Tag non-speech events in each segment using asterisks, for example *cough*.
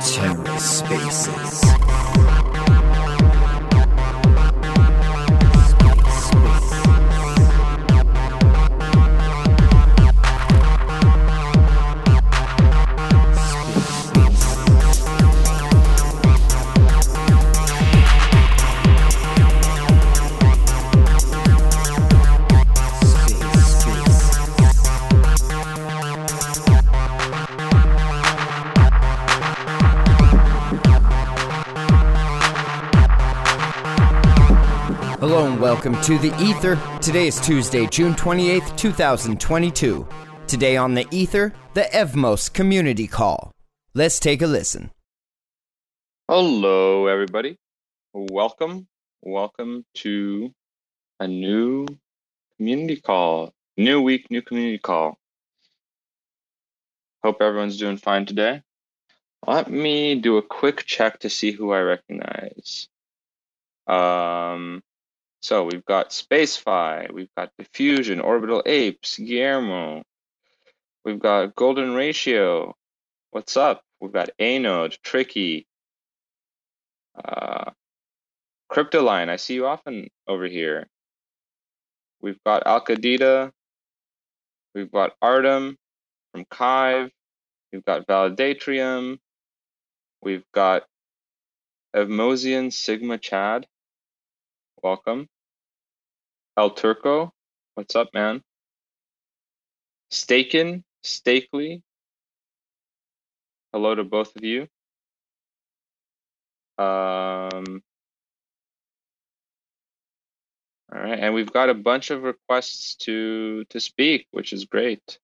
TerraSpaces. Hello welcome to the Ether. Today is Tuesday, June 28th, 2022. Today on the Ether, the Evmos community call. Let's take a listen. Hello, everybody. Welcome. Welcome to a new community call. New week, new community call. Hope everyone's doing fine today. Let me do a quick check to see who I recognize. Um, so we've got Spacefy, we've got Diffusion, Orbital Apes, Guillermo, we've got Golden Ratio. What's up? We've got Anode, Tricky, uh, Cryptoline. I see you often over here. We've got Alcadita, we've got Artem from Kive, we've got Validatrium, we've got Evmosian Sigma Chad. Welcome. El Turco, what's up, man? Staken, Stakely, hello to both of you. Um, all right, and we've got a bunch of requests to to speak, which is great.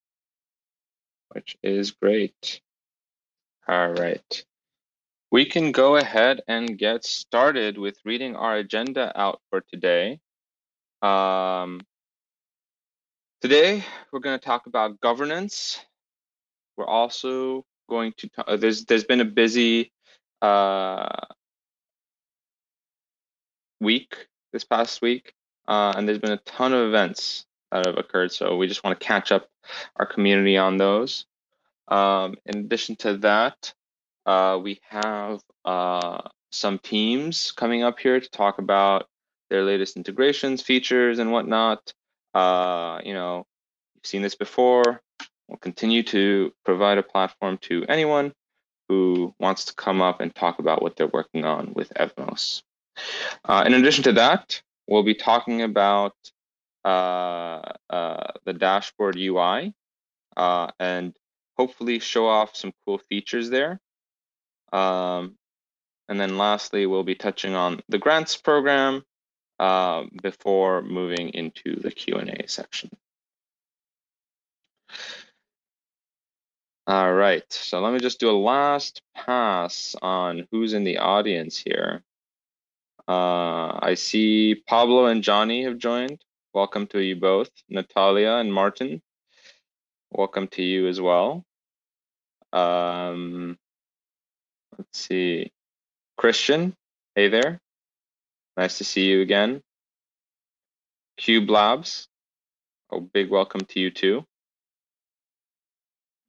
Which is great. All right. We can go ahead and get started with reading our agenda out for today. Um, today, we're going to talk about governance. We're also going to, uh, there's, there's been a busy uh, week this past week, uh, and there's been a ton of events that have occurred. So we just want to catch up our community on those. Um, in addition to that, uh, we have uh, some teams coming up here to talk about their latest integrations, features, and whatnot. Uh, you know, you've seen this before. We'll continue to provide a platform to anyone who wants to come up and talk about what they're working on with Evmos. Uh, in addition to that, we'll be talking about uh, uh, the dashboard UI uh, and hopefully show off some cool features there. Um, and then lastly, we'll be touching on the grants program uh, before moving into the Q&A section. All right, so let me just do a last pass on who's in the audience here. Uh, I see Pablo and Johnny have joined. Welcome to you both. Natalia and Martin, welcome to you as well. Um, let's see. Christian, hey there. Nice to see you again. Cube Labs, a big welcome to you too.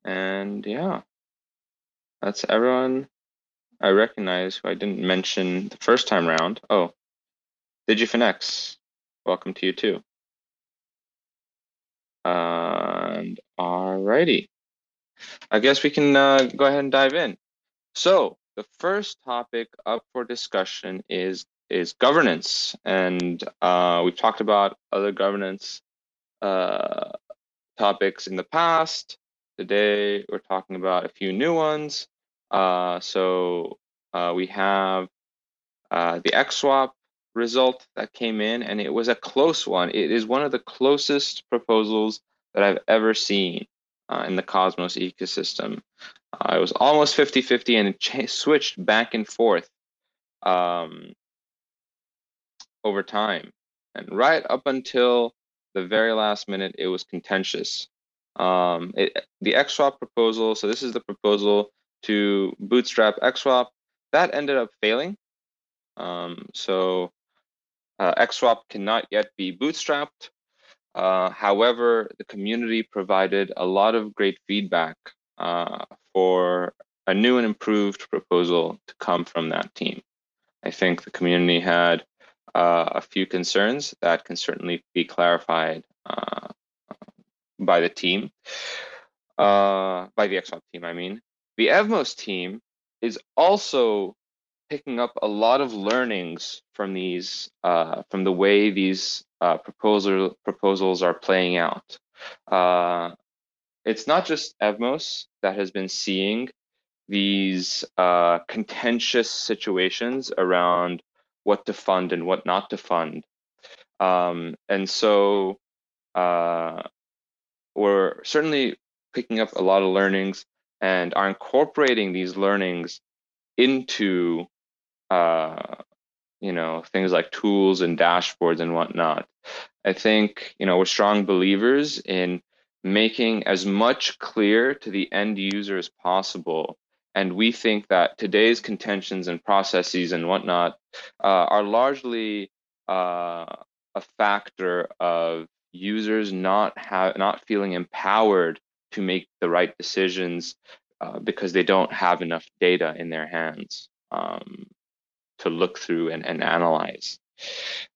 And yeah, that's everyone I recognize who I didn't mention the first time around. Oh, DigiFinex, welcome to you too. And alrighty, I guess we can uh, go ahead and dive in. So the first topic up for discussion is is governance, and uh, we've talked about other governance uh, topics in the past. Today, we're talking about a few new ones. Uh, so uh, we have uh, the XSwap result that came in, and it was a close one. It is one of the closest proposals that I've ever seen uh, in the Cosmos ecosystem. It was almost 50 50 and it ch- switched back and forth um, over time. And right up until the very last minute, it was contentious. Um, it, the XSwap proposal, so this is the proposal to bootstrap XSwap, that ended up failing. Um, so uh, XSwap cannot yet be bootstrapped. Uh, however, the community provided a lot of great feedback uh, for a new and improved proposal to come from that team. I think the community had uh, a few concerns that can certainly be clarified uh, by the team, uh, by the XSwap team, I mean. The Evmos team is also picking up a lot of learnings from these, uh, from the way these uh, proposal proposals are playing out. Uh, it's not just Evmos that has been seeing these contentious situations around what to fund and what not to fund. Um, and so uh, we're certainly picking up a lot of learnings and are incorporating these learnings into uh, you know things like tools and dashboards and whatnot. I think you know we're strong believers in making as much clear to the end user as possible. And we think that today's contentions and processes and whatnot uh, are largely uh, a factor of users not have not feeling empowered to make the right decisions uh, because they don't have enough data in their hands um, to look through and, and analyze.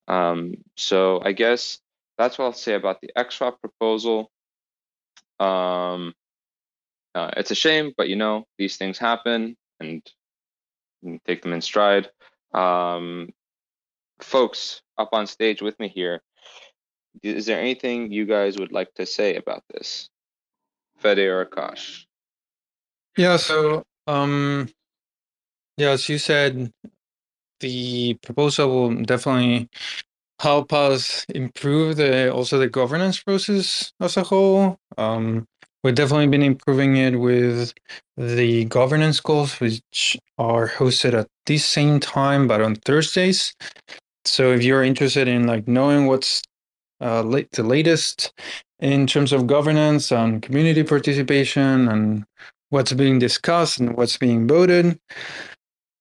Um, so I guess that's what I'll say about the XSwap proposal. Um, uh, it's a shame, but you know these things happen, and take them in stride. Um, folks up on stage with me here, is there anything you guys would like to say about this, Fede or Akash? Yeah. So, um, yeah, as you said, the proposal will definitely help us improve the also the governance process as a whole. Um, we've definitely been improving it with the governance calls, which are hosted at the same time but on Thursdays. So if you're interested in like knowing what's uh, the latest in terms of governance and community participation and what's being discussed and what's being voted,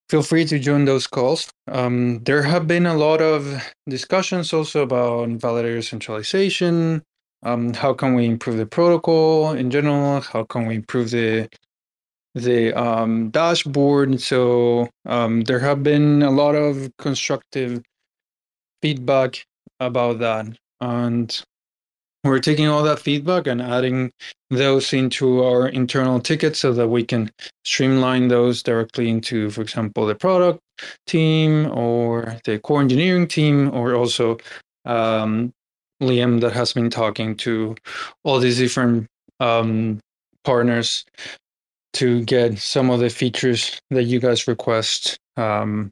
feel free to join those calls. Um, there have been a lot of discussions also about validator centralization. Um, how can we improve the protocol in general? How can we improve the the um, dashboard? So um, there have been a lot of constructive feedback about that, and we're taking all that feedback and adding those into our internal tickets so that we can streamline those directly into, for example, the product team or the core engineering team, or also um, Liam that has been talking to all these different um, partners to get some of the features that you guys request, um,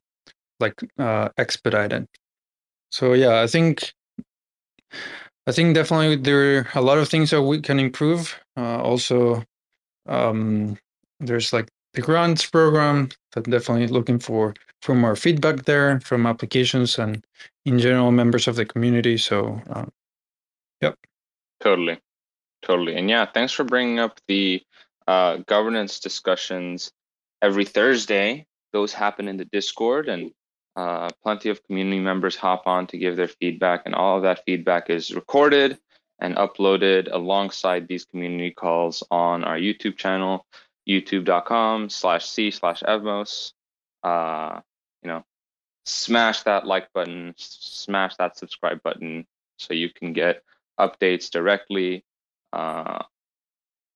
like uh, expedited. So yeah, I think I think definitely there are a lot of things that we can improve. Uh, also, um, there's like the grants program that definitely looking for for more feedback there from applications and in general members of the community. So, um, yep. Totally, totally, and yeah, thanks for bringing up the uh, governance discussions every Thursday. Those happen in the Discord, and uh, plenty of community members hop on to give their feedback, and all of that feedback is recorded and uploaded alongside these community calls on our YouTube channel, youtube.com slash c slash evmos. Uh, you know, smash that like button, smash that subscribe button so you can get updates directly uh,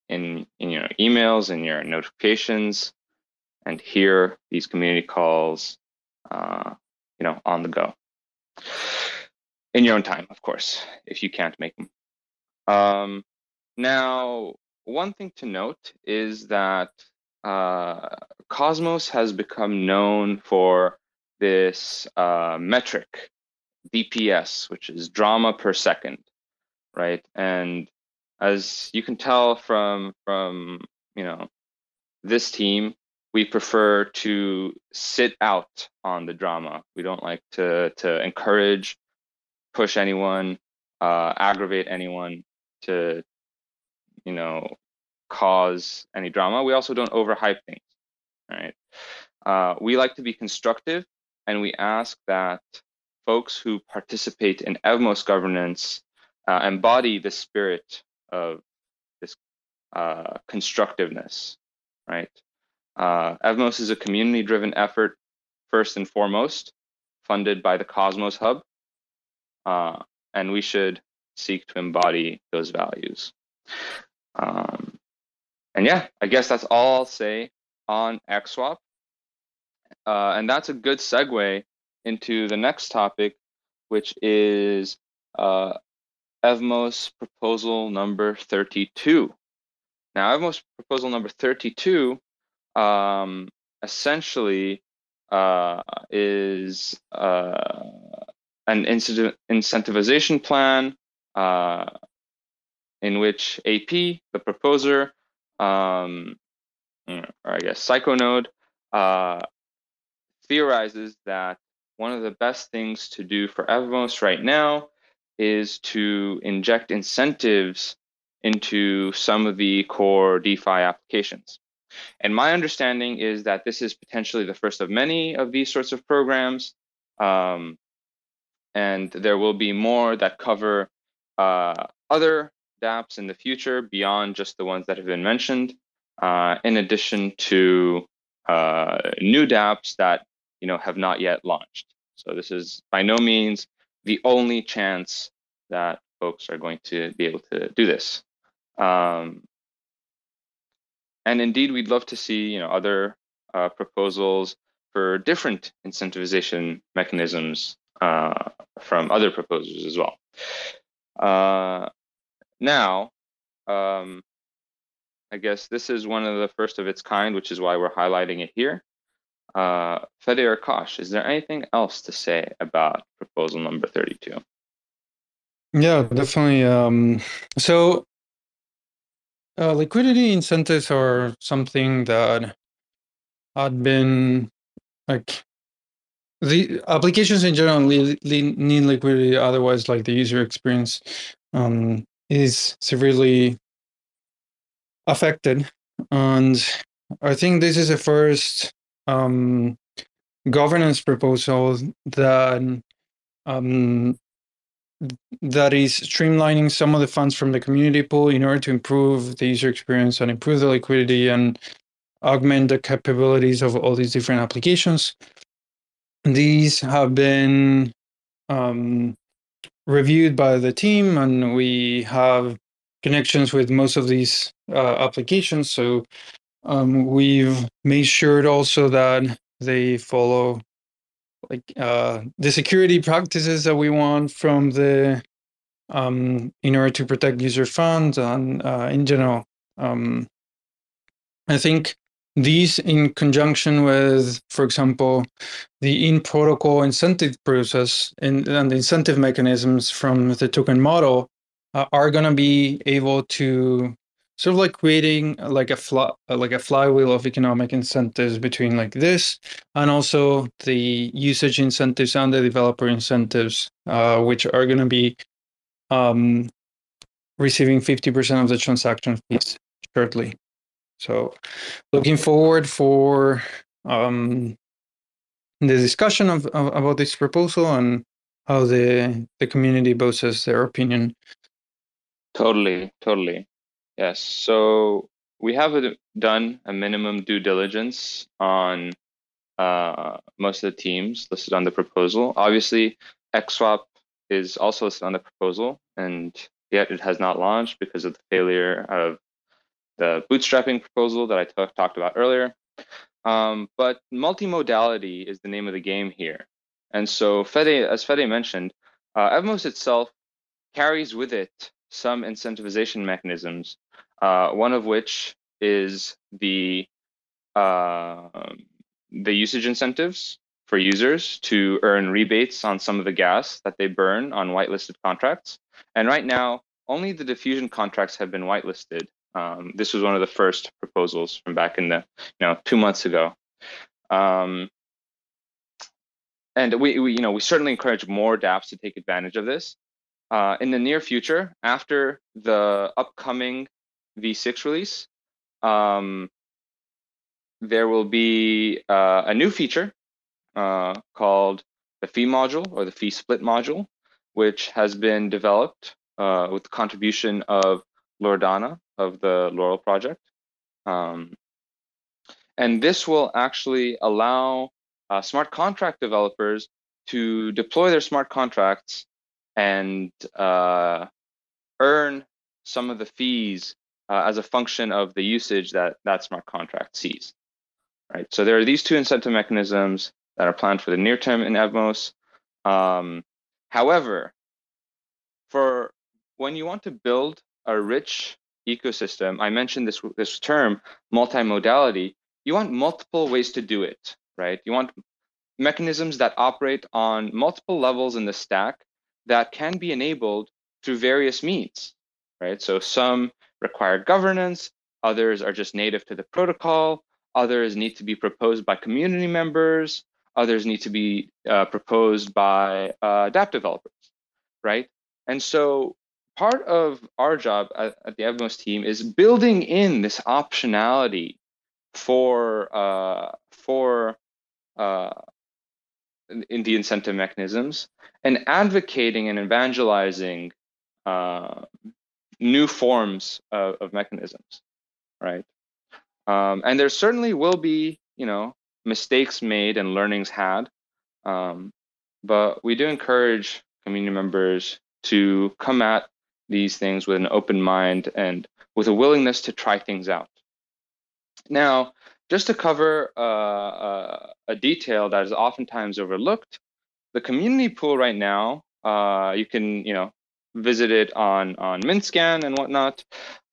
in, in your emails and your notifications and hear these community calls uh, you know, on the go. In your own time, of course, if you can't make them. Um, now, one thing to note is that uh, Cosmos has become known for this uh, metric, DPS, which is drama per second, right? And as you can tell from from you know this team, we prefer to sit out on the drama. We don't like to to encourage, push anyone, uh, aggravate anyone to, you know, cause any drama. We also don't overhype things, right? Uh, we like to be constructive, and we ask that folks who participate in Evmos governance uh, embody the spirit of this uh, constructiveness, right? Uh, Evmos is a community-driven effort, first and foremost, funded by the Cosmos Hub, uh, and we should seek to embody those values. Um, and yeah, I guess that's all I'll say on XSwap. Uh, and that's a good segue into the next topic, which is uh, Evmos proposal number 32. Now, Evmos proposal number 32 um, essentially uh, is uh, an incentive incentivization plan uh, in which AP, the proposer, um, or I guess Psychonode, uh, theorizes that one of the best things to do for Evmos right now is to inject incentives into some of the core DeFi applications. And my understanding is that this is potentially the first of many of these sorts of programs. Um, and there will be more that cover uh, other dApps in the future beyond just the ones that have been mentioned, uh, in addition to uh, new dApps that you know have not yet launched. So this is by no means the only chance that folks are going to be able to do this. Um, and indeed, we'd love to see you know other uh, proposals for different incentivization mechanisms uh, from other proposers as well. Uh, now, um, I guess this is one of the first of its kind, which is why we're highlighting it here. Uh, Fede is there anything else to say about proposal number 32? Yeah, definitely. Um, so, uh, liquidity incentives are something that had been like the applications in general need, need liquidity otherwise like the user experience um, is severely affected. And i think this is the first um, governance proposal that um, that is streamlining some of the funds from the community pool in order to improve the user experience and improve the liquidity and augment the capabilities of all these different applications. These have been um, reviewed by the team, and we have connections with most of these uh, applications. So um, we've made sure also that they follow like uh, the security practices that we want from the um, in order to protect user funds and uh, in general. Um, I think these, in conjunction with, for example, the in protocol incentive process and, the incentive mechanisms from the token model, uh, are going to be able to sort of like creating like a fly, like a flywheel of economic incentives between like this and also the usage incentives and the developer incentives, uh, which are going to be um, receiving 50% of the transaction fees shortly. So, looking forward for um, the discussion of, of, about this proposal and how the the community voices their opinion. Totally, totally, yes. So we have a, done a minimum due diligence on uh, most of the teams listed on the proposal. Obviously, XSwap is also listed on the proposal, and yet it has not launched because of the failure of the bootstrapping proposal that I t- talked about earlier. Um, but multimodality is the name of the game here. And so Fede, as Fede mentioned, uh, Evmos itself carries with it some incentivization mechanisms, uh, one of which is the uh, the usage incentives for users to earn rebates on some of the gas that they burn on whitelisted contracts. And right now, only the diffusion contracts have been whitelisted, um, this was one of the first proposals from back in the, you know, two months ago. Um, and we, we, you know, we certainly encourage more dApps to take advantage of this. Uh, in the near future, after the upcoming V6 release, um, there will be uh, a new feature uh, called the fee module or the fee split module, which has been developed uh, with the contribution of Loredana of the Laurel project. Um, and this will actually allow uh, smart contract developers to deploy their smart contracts and uh, earn some of the fees uh, as a function of the usage that that smart contract sees. Right. So there are these two incentive mechanisms that are planned for the near term in Evmos. Um, however, for when you want to build a rich ecosystem, I mentioned this this term multimodality. You want multiple ways to do it, right? You want mechanisms that operate on multiple levels in the stack that can be enabled through various means, right? So some require governance, others are just native to the protocol, others need to be proposed by community members, others need to be uh, proposed by uh, dApp developers, right? And so part of our job at, at, the Evmos team is building in this optionality for uh, for uh, in the incentive mechanisms and advocating and evangelizing uh, new forms of, of, mechanisms, right? Um, and there certainly will be, you know, mistakes made and learnings had, um, but we do encourage community members to come at these things with an open mind and with a willingness to try things out. Now, just to cover uh, uh, a detail that is oftentimes overlooked, the community pool right now, uh, you can you know visit it on on MintScan and whatnot,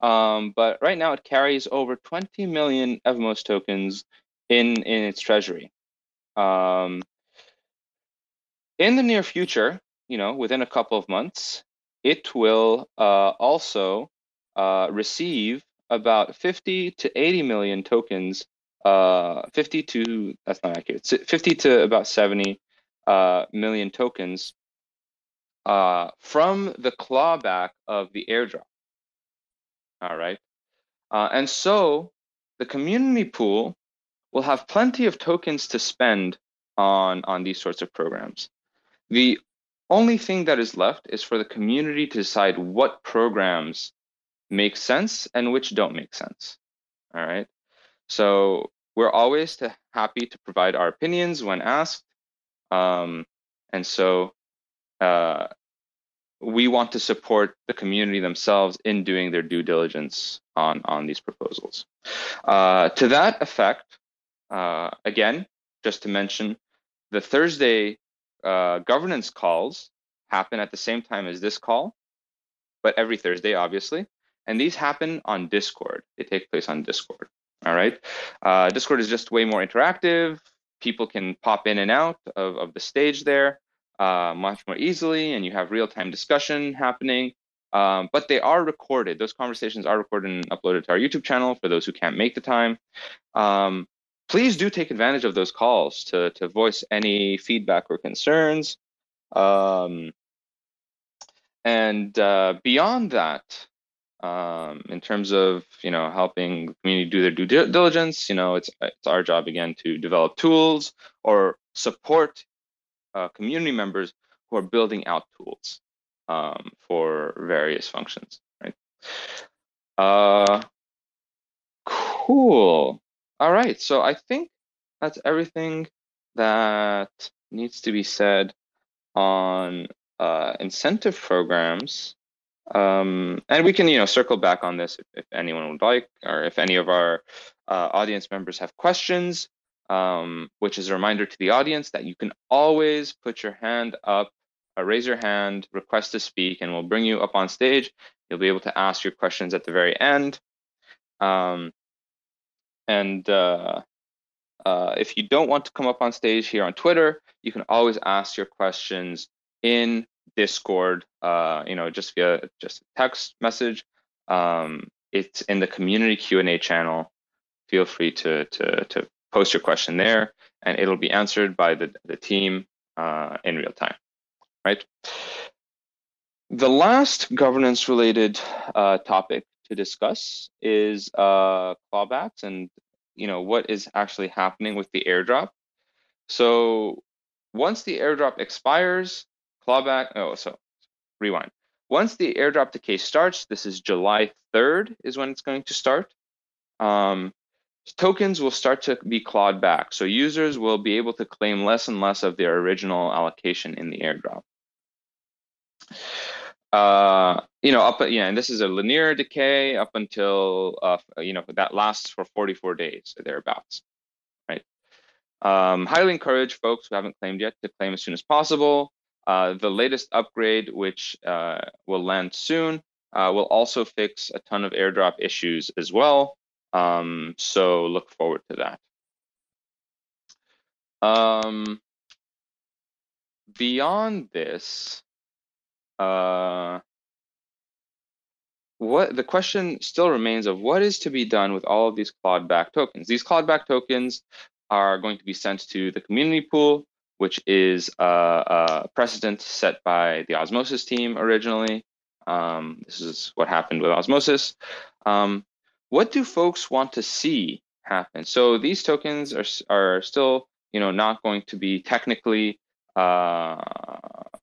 um, but right now it carries over 20 million Evmos tokens in in its treasury. Um, in the near future, you know, within a couple of months, it will uh, also uh, receive about 50 to 80 million tokens uh, 50 to that's not accurate 50 to about 70 uh, million tokens uh, from the clawback of the airdrop. All right? Uh, and so the community pool will have plenty of tokens to spend on on these sorts of programs. The only thing that is left is for the community to decide what programs make sense and which don't make sense all right so we're always to, happy to provide our opinions when asked. Um, and so uh, we want to support the community themselves in doing their due diligence on, on these proposals. Uh, to that effect, uh, again, just to mention, the Thursday uh, governance calls happen at the same time as this call, but every Thursday, obviously. And these happen on Discord. They take place on Discord. All right. Uh, Discord is just way more interactive. People can pop in and out of, of the stage there uh, much more easily, and you have real time discussion happening. Um, but they are recorded. Those conversations are recorded and uploaded to our YouTube channel for those who can't make the time. Um, please do take advantage of those calls to, to voice any feedback or concerns. Um, and uh, beyond that, um, in terms of you know helping the community do their due diligence you know it's it's our job again to develop tools or support uh, community members who are building out tools um, for various functions right uh cool all right so i think that's everything that needs to be said on uh, incentive programs um, and we can, you know, circle back on this if, if anyone would like, or if any of our uh, audience members have questions, um, which is a reminder to the audience that you can always put your hand up, uh, raise your hand, request to speak, and we'll bring you up on stage. You'll be able to ask your questions at the very end. Um, and uh, uh, if you don't want to come up on stage here on Twitter, you can always ask your questions in Discord, uh, you know, just via just a text message. Um, it's in the community Q and A channel. Feel free to to to post your question there, and it'll be answered by the the team uh, in real time. Right. The last governance related uh, topic to discuss is uh, clawbacks and you know what is actually happening with the airdrop. So once the airdrop expires, clawback. Oh, so rewind. once the airdrop decay starts, this is July 3rd is when it's going to start. Um, tokens will start to be clawed back. So users will be able to claim less and less of their original allocation in the airdrop. Uh, you know, up yeah, and this is a linear decay up until uh, you know that lasts for 44 days or thereabouts, right? Um, highly encourage folks who haven't claimed yet to claim as soon as possible. Uh, the latest upgrade, which uh, will land soon, uh, will also fix a ton of airdrop issues as well. Um, so look forward to that. Um, beyond this, uh, what the question still remains of what is to be done with all of these clawed back tokens. These clawed back tokens are going to be sent to the community pool, which is a, a precedent set by the Osmosis team originally. Um, this is what happened with Osmosis. Um, what do folks want to see happen? So these tokens are are still, you know, not going to be technically uh,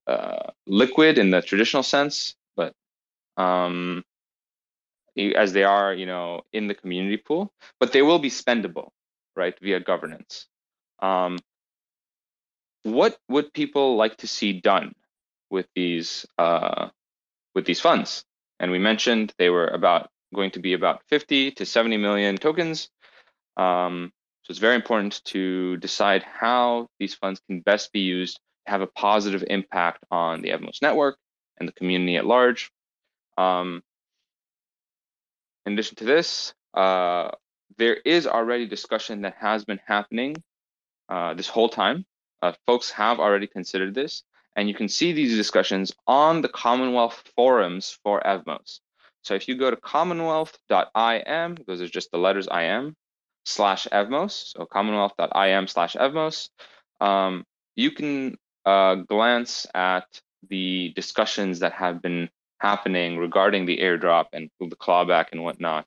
uh, liquid in the traditional sense, but um, as they are, you know, in the community pool, but they will be spendable, right, via governance. Um, what would people like to see done with these uh, with these funds? And we mentioned they were about going to be about 50 to 70 million tokens. Um, so it's very important to decide how these funds can best be used to have a positive impact on the Evmos network and the community at large. Um, in addition to this, uh, there is already discussion that has been happening uh, this whole time. Uh, folks have already considered this, and you can see these discussions on the Commonwealth forums for Evmos. So if you go to commonwealth.im, those are just the letters IM, slash Evmos, so commonwealth.im slash Evmos, um, you can uh, glance at the discussions that have been happening regarding the airdrop and the clawback and whatnot.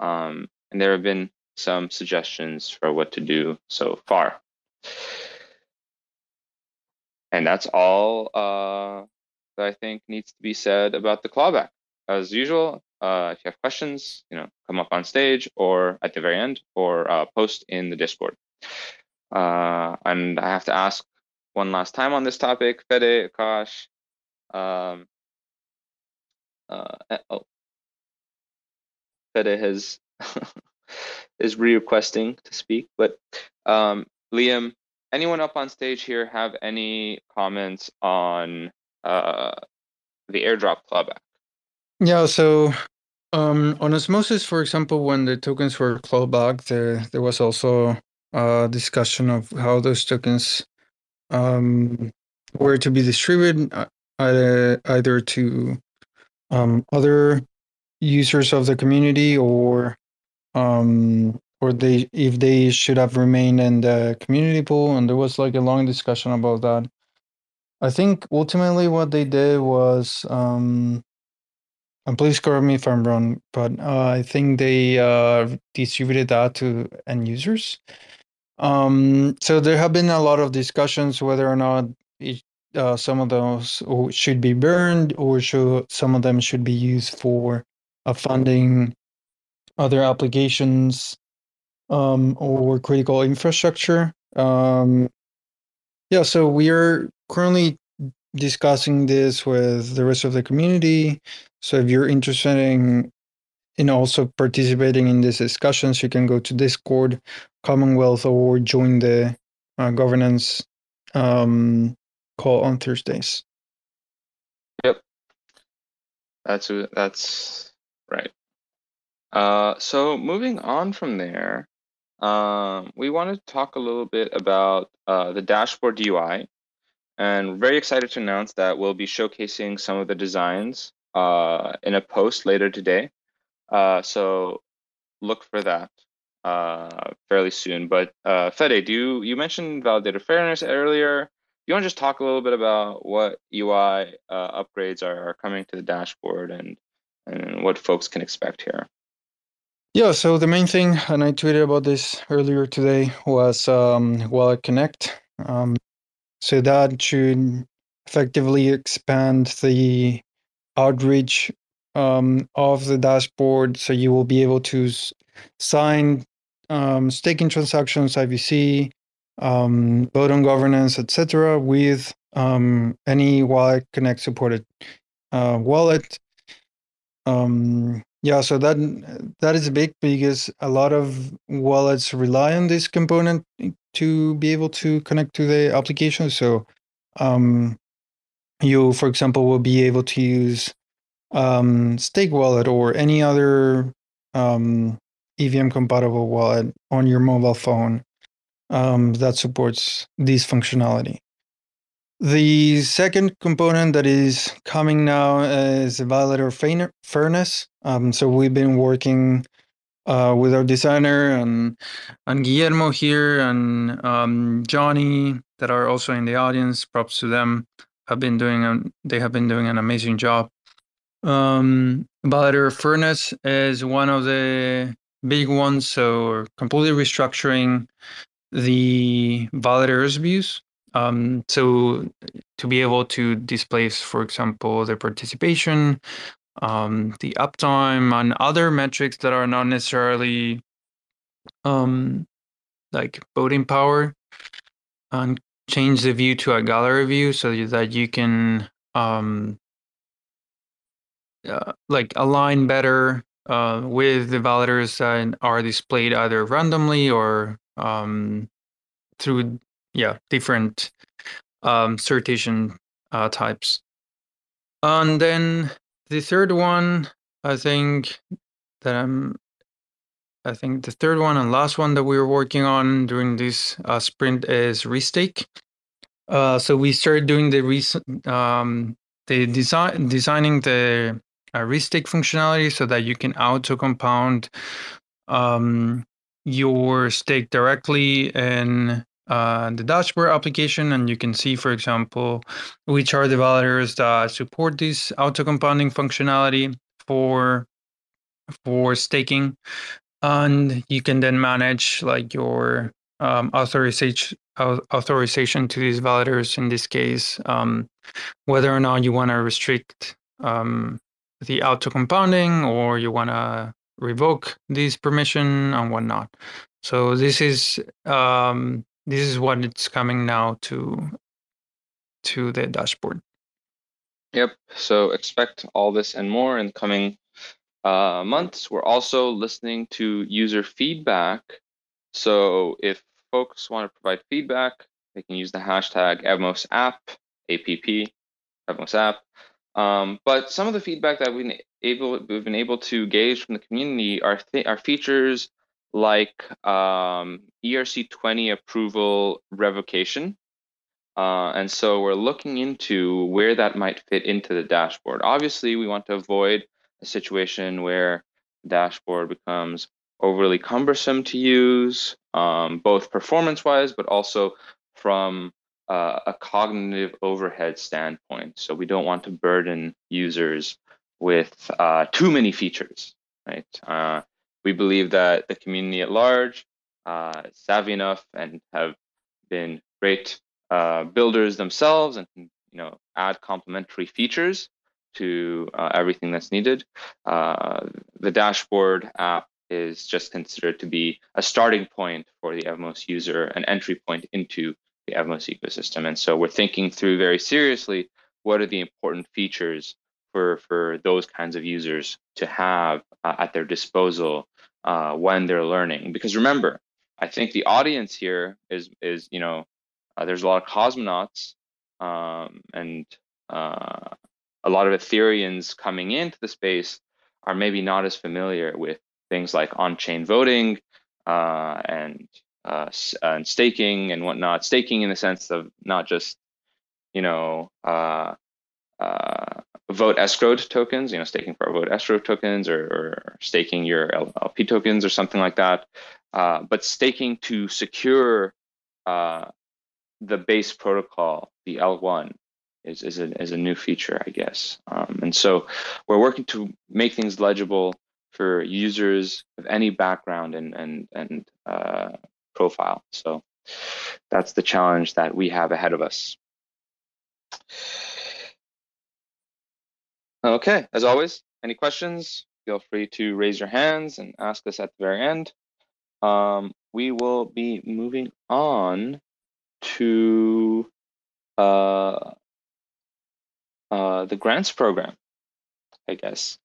Um, and there have been some suggestions for what to do so far. And that's all uh, that I think needs to be said about the clawback as usual, uh, if you have questions, you know, come up on stage or at the very end or uh, post in the Discord. Uh, and I have to ask one last time on this topic, Fede, Akash, um, uh, eh, oh, Fede has *laughs* is re-requesting to speak, but um, Liam, anyone up on stage here have any comments on uh, the airdrop clawback? Yeah, so um, on Osmosis, for example, when the tokens were clawed back, there there was also a discussion of how those tokens um, were to be distributed uh, either to um, other users of the community or um, or they if they should have remained in the community pool, and there was like a long discussion about that. I think ultimately what they did was um, and please correct me if I'm wrong, but uh, I think they uh, distributed that to end users. Um, so there have been a lot of discussions whether or not it, uh, some of those should be burned or should some of them should be used for uh, funding other applications um, or critical infrastructure. Um, yeah, so we are currently discussing this with the rest of the community. So if you're interested in in also participating in these discussions, you can go to Discord, Commonwealth, or join the uh, governance um, call on Thursdays. Yep, that's that's right. Uh, so moving on from there, um, we want to talk a little bit about uh, the dashboard UI and very excited to announce that we'll be showcasing some of the designs uh, in a post later today. Uh, so look for that uh, fairly soon. But uh, Fede, do you, you mentioned validator fairness earlier. You want to just talk a little bit about what UI uh, upgrades are, are coming to the dashboard and, and what folks can expect here? Yeah, so the main thing, and I tweeted about this earlier today, was um, Wallet Connect. Um, so that should effectively expand the outreach um, of the dashboard. So you will be able to s- sign um, staking transactions, IBC, um, vote on governance, etc., with um, any Wallet Connect supported uh, wallet. Um, yeah, so that that is big because a lot of wallets rely on this component to be able to connect to the application. So um, you, for example, will be able to use um, Stake Wallet or any other um, EVM compatible wallet on your mobile phone um, that supports this functionality. The second component that is coming now is validator fairness. Um, so we've been working uh, with our designer and and Guillermo here and um, Johnny that are also in the audience. Props to them. Have been doing a, they have been doing an amazing job. Um, validator fairness is one of the big ones. So completely restructuring the validators views. Um, so to be able to displace, for example, the participation, um, the uptime, and other metrics that are not necessarily um, like voting power, and change the view to a gallery view so that you can um, uh, like align better uh, with the validators that are displayed either randomly or um, through yeah different um, certification uh, types. And then the third one, I think that I'm. I think the third one and last one that we were working on during this uh, sprint is restake. Uh, so we started doing the recent um, the design designing the uh, restake functionality so that you can auto compound um, your stake directly in uh, the dashboard application, and you can see, for example, which are the validators that support this auto compounding functionality for for staking, and you can then manage like your um, authorization authorization to these validators. In this case, um, whether or not you want to restrict um, the auto compounding or you want to revoke this permission and whatnot. So this is um, this is what it's coming now to to the dashboard. Yep. So expect all this and more in coming uh, months. We're also listening to user feedback. So if folks want to provide feedback, they can use the hashtag Evmos app, APP, Evmos app. Um, but some of the feedback that we've been able we've been able to gauge from the community are th- are features like um, ERC20 approval revocation. Uh, and so we're looking into where that might fit into the dashboard. Obviously, we want to avoid a situation where the dashboard becomes overly cumbersome to use, um, both performance wise, but also from uh, a cognitive overhead standpoint. So we don't want to burden users with uh, too many features, right? Uh, we believe that the community at large uh, is savvy enough and have been great uh, builders themselves and you know add complementary features to uh, everything that's needed. the dashboard app is just considered to be a starting point for the Evmos user, an entry point into the Evmos ecosystem. And so we're thinking through very seriously what are the important features for, for those kinds of users to have uh, at their disposal uh, when they're learning. Because remember, I think the audience here is is you know uh, there's a lot of cosmonauts um, and uh, a lot of Ethereans coming into the space are maybe not as familiar with things like on-chain voting uh, and uh, and staking and whatnot. Staking in the sense of not just you know uh, vote escrowed tokens, you know, staking for vote escrow tokens or, or staking your LP tokens or something like that. Uh, but staking to secure uh, the base protocol, the L1, is, is, a, is a new feature, I guess. Um, and so we're working to make things legible for users of any background and, and, and uh, profile. So that's the challenge that we have ahead of us. Okay, as always, any questions, feel free to raise your hands and ask us at the very end. Um, we will be moving on to uh, uh, the grants program, I guess.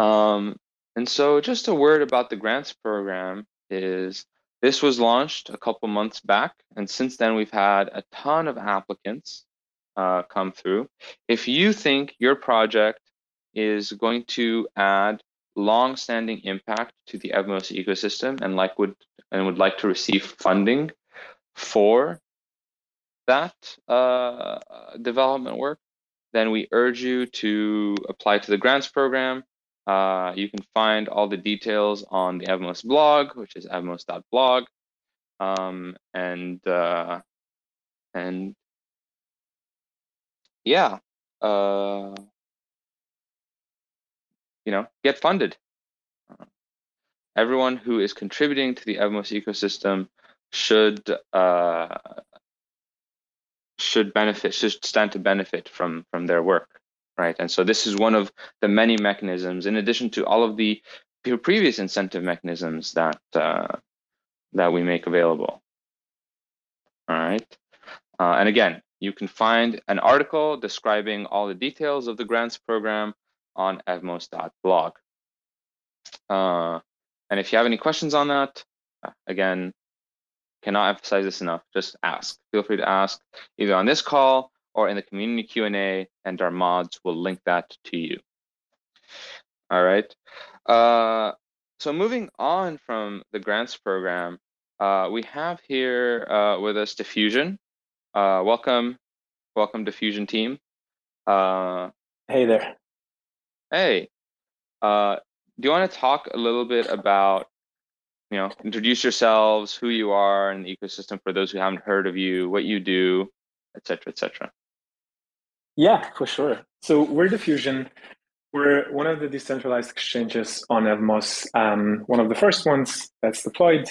Um, and so just a word about the grants program is this was launched a couple months back, and since then we've had a ton of applicants uh, come through. If you think your project is going to add long-standing impact to the Evmos ecosystem and like would and would like to receive funding for that uh, development work, then we urge you to apply to the grants program. Uh, you can find all the details on the Evmos blog, which is evmos.blog. Um, and uh, and yeah, uh, you know, get funded. everyone who is contributing to the Evmos ecosystem should uh, should benefit, should stand to benefit from from their work, right? And so this is one of the many mechanisms, in addition to all of the previous incentive mechanisms that uh, that we make available. All right, uh, and again, you can find an article describing all the details of the grants program on evmos.blog. Uh, and if you have any questions on that, uh, again, cannot emphasize this enough. Just ask. Feel free to ask either on this call or in the community Q&A, and our mods will link that to you. All right. Uh, so moving on from the grants program, uh, we have here uh, with us Diffusion. Uh, welcome, welcome Diffusion team. Uh, hey there. Hey, uh, do you want to talk a little bit about, you know, introduce yourselves, who you are in the ecosystem for those who haven't heard of you, what you do, et cetera, et cetera? Yeah, for sure. So we're Diffusion. We're one of the decentralized exchanges on Evmos, um, one of the first ones that's deployed.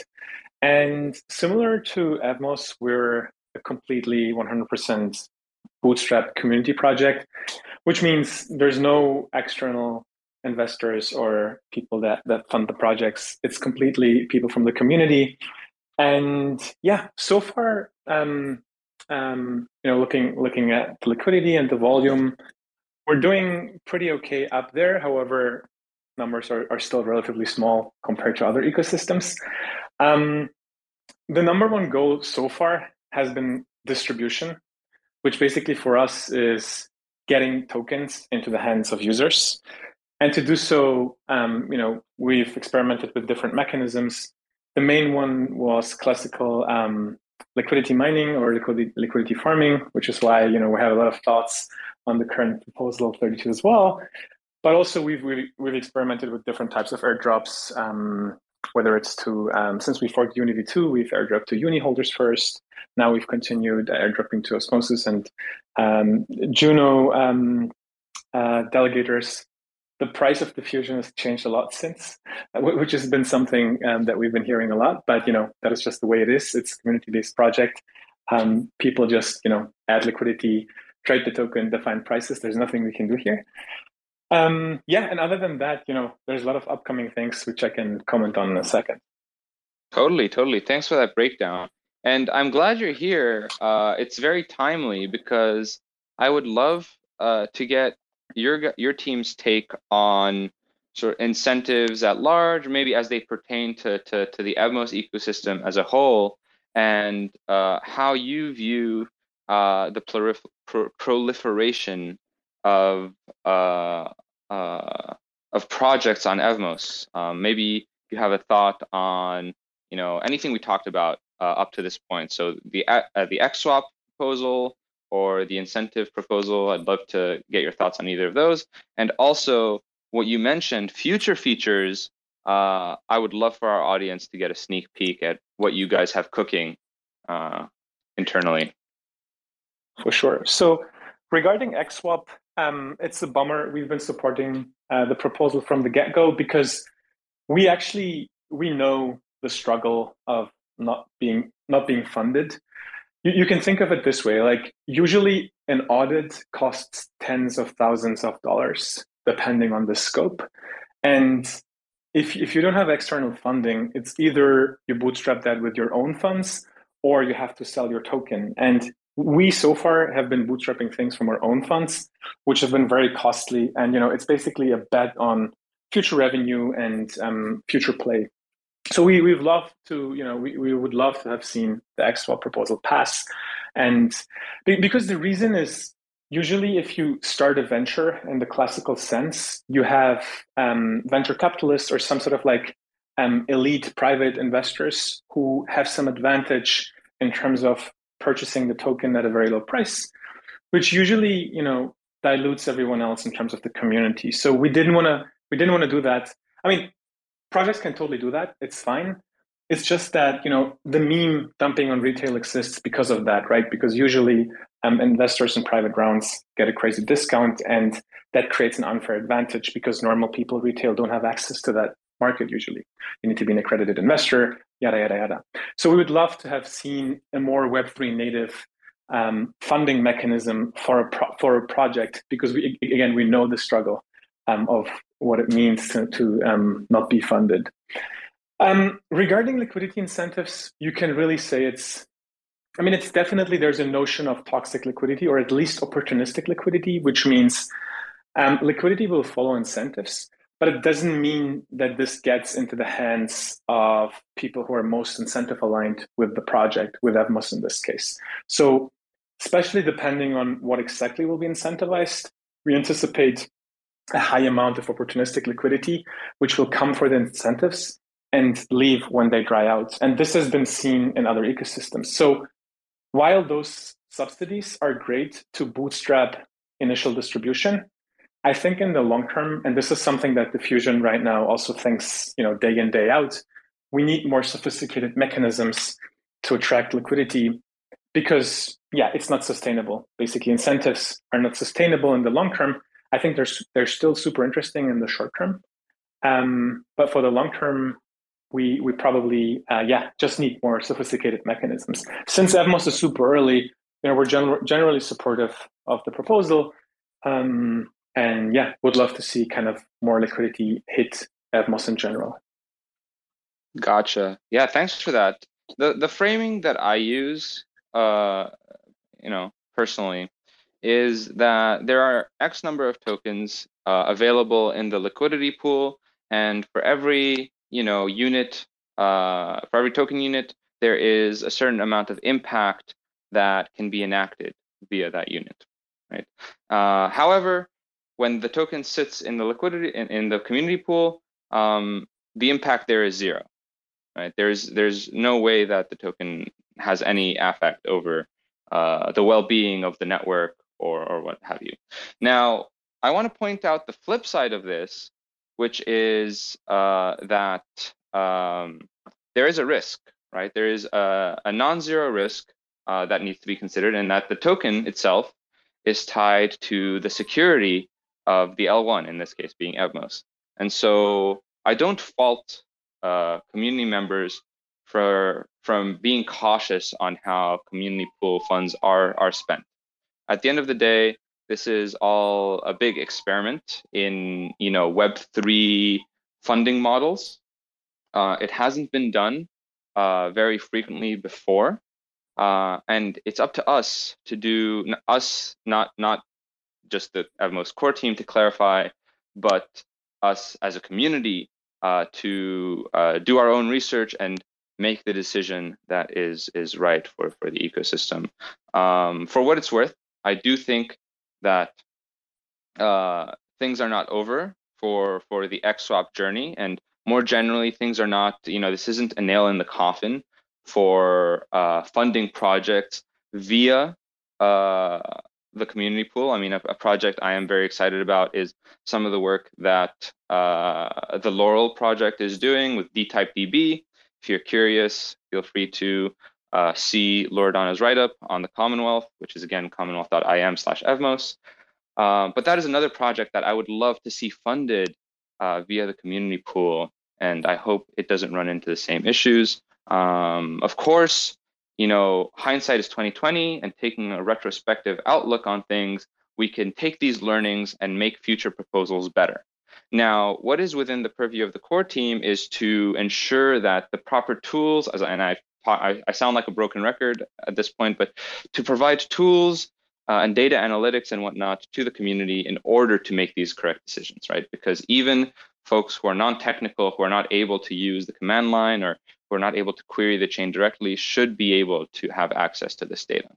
And similar to Evmos, we're a completely 100% bootstrap community project which means there's no external investors or people that that fund the projects. It's completely people from the community. And yeah, so far, um, um, you know, looking looking at the liquidity and the volume, we're doing pretty okay up there. However, numbers are, are still relatively small compared to other ecosystems. Um, the number one goal so far has been distribution, which basically for us is getting tokens into the hands of users. And to do so, um, you know, we've experimented with different mechanisms. The main one was classical um, liquidity mining or liquidity, liquidity farming, which is why you know we have a lot of thoughts on the current proposal of 32 as well. But also we've we've, we've experimented with different types of airdrops. Um, whether it's to um, since we forked Uni v2, we've airdropped to Uni holders first. Now we've continued airdropping to Osmosis and um, Juno um, uh, delegators. The price of diffusion has changed a lot since, which has been something um, that we've been hearing a lot. But you know that is just the way it is. It's a community-based project. Um, people just you know add liquidity, trade the token, define prices. There's nothing we can do here. Um, yeah, and other than that, you know, there's a lot of upcoming things which I can comment on in a second. Totally, totally. Thanks for that breakdown. And I'm glad you're here. Uh, it's very timely because I would love uh, to get your your team's take on sort of incentives at large, maybe as they pertain to to, to the Evmos ecosystem as a whole, and uh, how you view uh, the prolif- pro- proliferation of uh, uh, of projects on Evmos. Um, maybe you have a thought on you know anything we talked about uh, up to this point. So the uh, the XSwap proposal or the incentive proposal, I'd love to get your thoughts on either of those. And also what you mentioned, future features. Uh, I would love for our audience to get a sneak peek at what you guys have cooking uh, internally. For sure. So regarding XSwap, um, it's a bummer. We've been supporting uh, the proposal from the get go because we actually we know the struggle of not being not being funded. You, you can think of it this way: like usually an audit costs tens of thousands of dollars, depending on the scope. And if, if you don't have external funding, it's either you bootstrap that with your own funds or you have to sell your token. And we so far have been bootstrapping things from our own funds, which have been very costly. And you know, it's basically a bet on future revenue and um, future play. So we we've loved to, you know, we, we would love to have seen the XSwap proposal pass. And because the reason is usually if you start a venture in the classical sense, you have um, venture capitalists or some sort of like um, elite private investors who have some advantage in terms of purchasing the token at a very low price, which usually, you know, dilutes everyone else in terms of the community. So we didn't want to we didn't want to do that. I mean, projects can totally do that. It's fine. It's just that you know the meme dumping on retail exists because of that, right? Because usually um, investors in private rounds get a crazy discount, and that creates an unfair advantage because normal people, retail, don't have access to that market usually. You need to be an accredited investor, yada yada yada. So we would love to have seen a more Web three native um, funding mechanism for a pro- for a project because we again we know the struggle um, of what it means to, to um, not be funded. Um, regarding liquidity incentives, you can really say it's, I mean, it's definitely there's a notion of toxic liquidity or at least opportunistic liquidity, which means um, liquidity will follow incentives, but it doesn't mean that this gets into the hands of people who are most incentive aligned with the project, with Evmos in this case. So, especially depending on what exactly will be incentivized, we anticipate a high amount of opportunistic liquidity, which will come for the incentives and leave when they dry out. And this has been seen in other ecosystems. So while those subsidies are great to bootstrap initial distribution, I think in the long term, and this is something that Diffusion right now also thinks, you know, day in, day out, we need more sophisticated mechanisms to attract liquidity because yeah, it's not sustainable. Basically, incentives are not sustainable in the long term I think they're they're still super interesting in the short term, um, but for the long term, we we probably uh, yeah just need more sophisticated mechanisms. Since Evmos is super early, you know we're gen- generally supportive of the proposal, um, and yeah, would love to see kind of more liquidity hit Evmos in general. Gotcha. Yeah, thanks for that. the The framing that I use, uh, you know, personally is that there are X number of tokens uh, available in the liquidity pool, and for every you know unit, uh, for every token unit, there is a certain amount of impact that can be enacted via that unit, right? Uh, however, when the token sits in the liquidity in, in the community pool, um, the impact there is zero, right? There's there's no way that the token has any affect over uh, the well-being of the network or, or what have you. Now, I want to point out the flip side of this, which is uh, that um, there is a risk, right? There is a, a non-zero risk uh, that needs to be considered, and that the token itself is tied to the security of the L1, in this case being Evmos. And so I don't fault uh, community members for from being cautious on how community pool funds are are spent at the end of the day, this is all a big experiment in you know Web three funding models. Uh, it hasn't been done uh, very frequently before, uh, and it's up to us to do us not not just the Evmos core team to clarify, but us as a community uh, to uh, do our own research and make the decision that is is right for for the ecosystem. Um, for what it's worth, I do think that uh, things are not over for for the XSwap journey, and more generally, things are not. You know, this isn't a nail in the coffin for uh, funding projects via uh, the community pool. I mean, a, a, project I am very excited about is some of the work that uh, the Laurel project is doing with D-Type DB. If you're curious, feel free to uh, see Loredana's write-up on the Commonwealth, which is again commonwealth.im slash evmos. Um, but that is another project that I would love to see funded uh, via the community pool, and I hope it doesn't run into the same issues. Um, of course, you know, hindsight is 2020, and taking a retrospective outlook on things, we can take these learnings and make future proposals better. Now, what is within the purview of the core team is to ensure that the proper tools, as and I, I, sound like a broken record at this point, but to provide tools uh, and data analytics and whatnot to the community in order to make these correct decisions, right? Because even folks who are non-technical, who are not able to use the command line or who are not able to query the chain directly, should be able to have access to this data.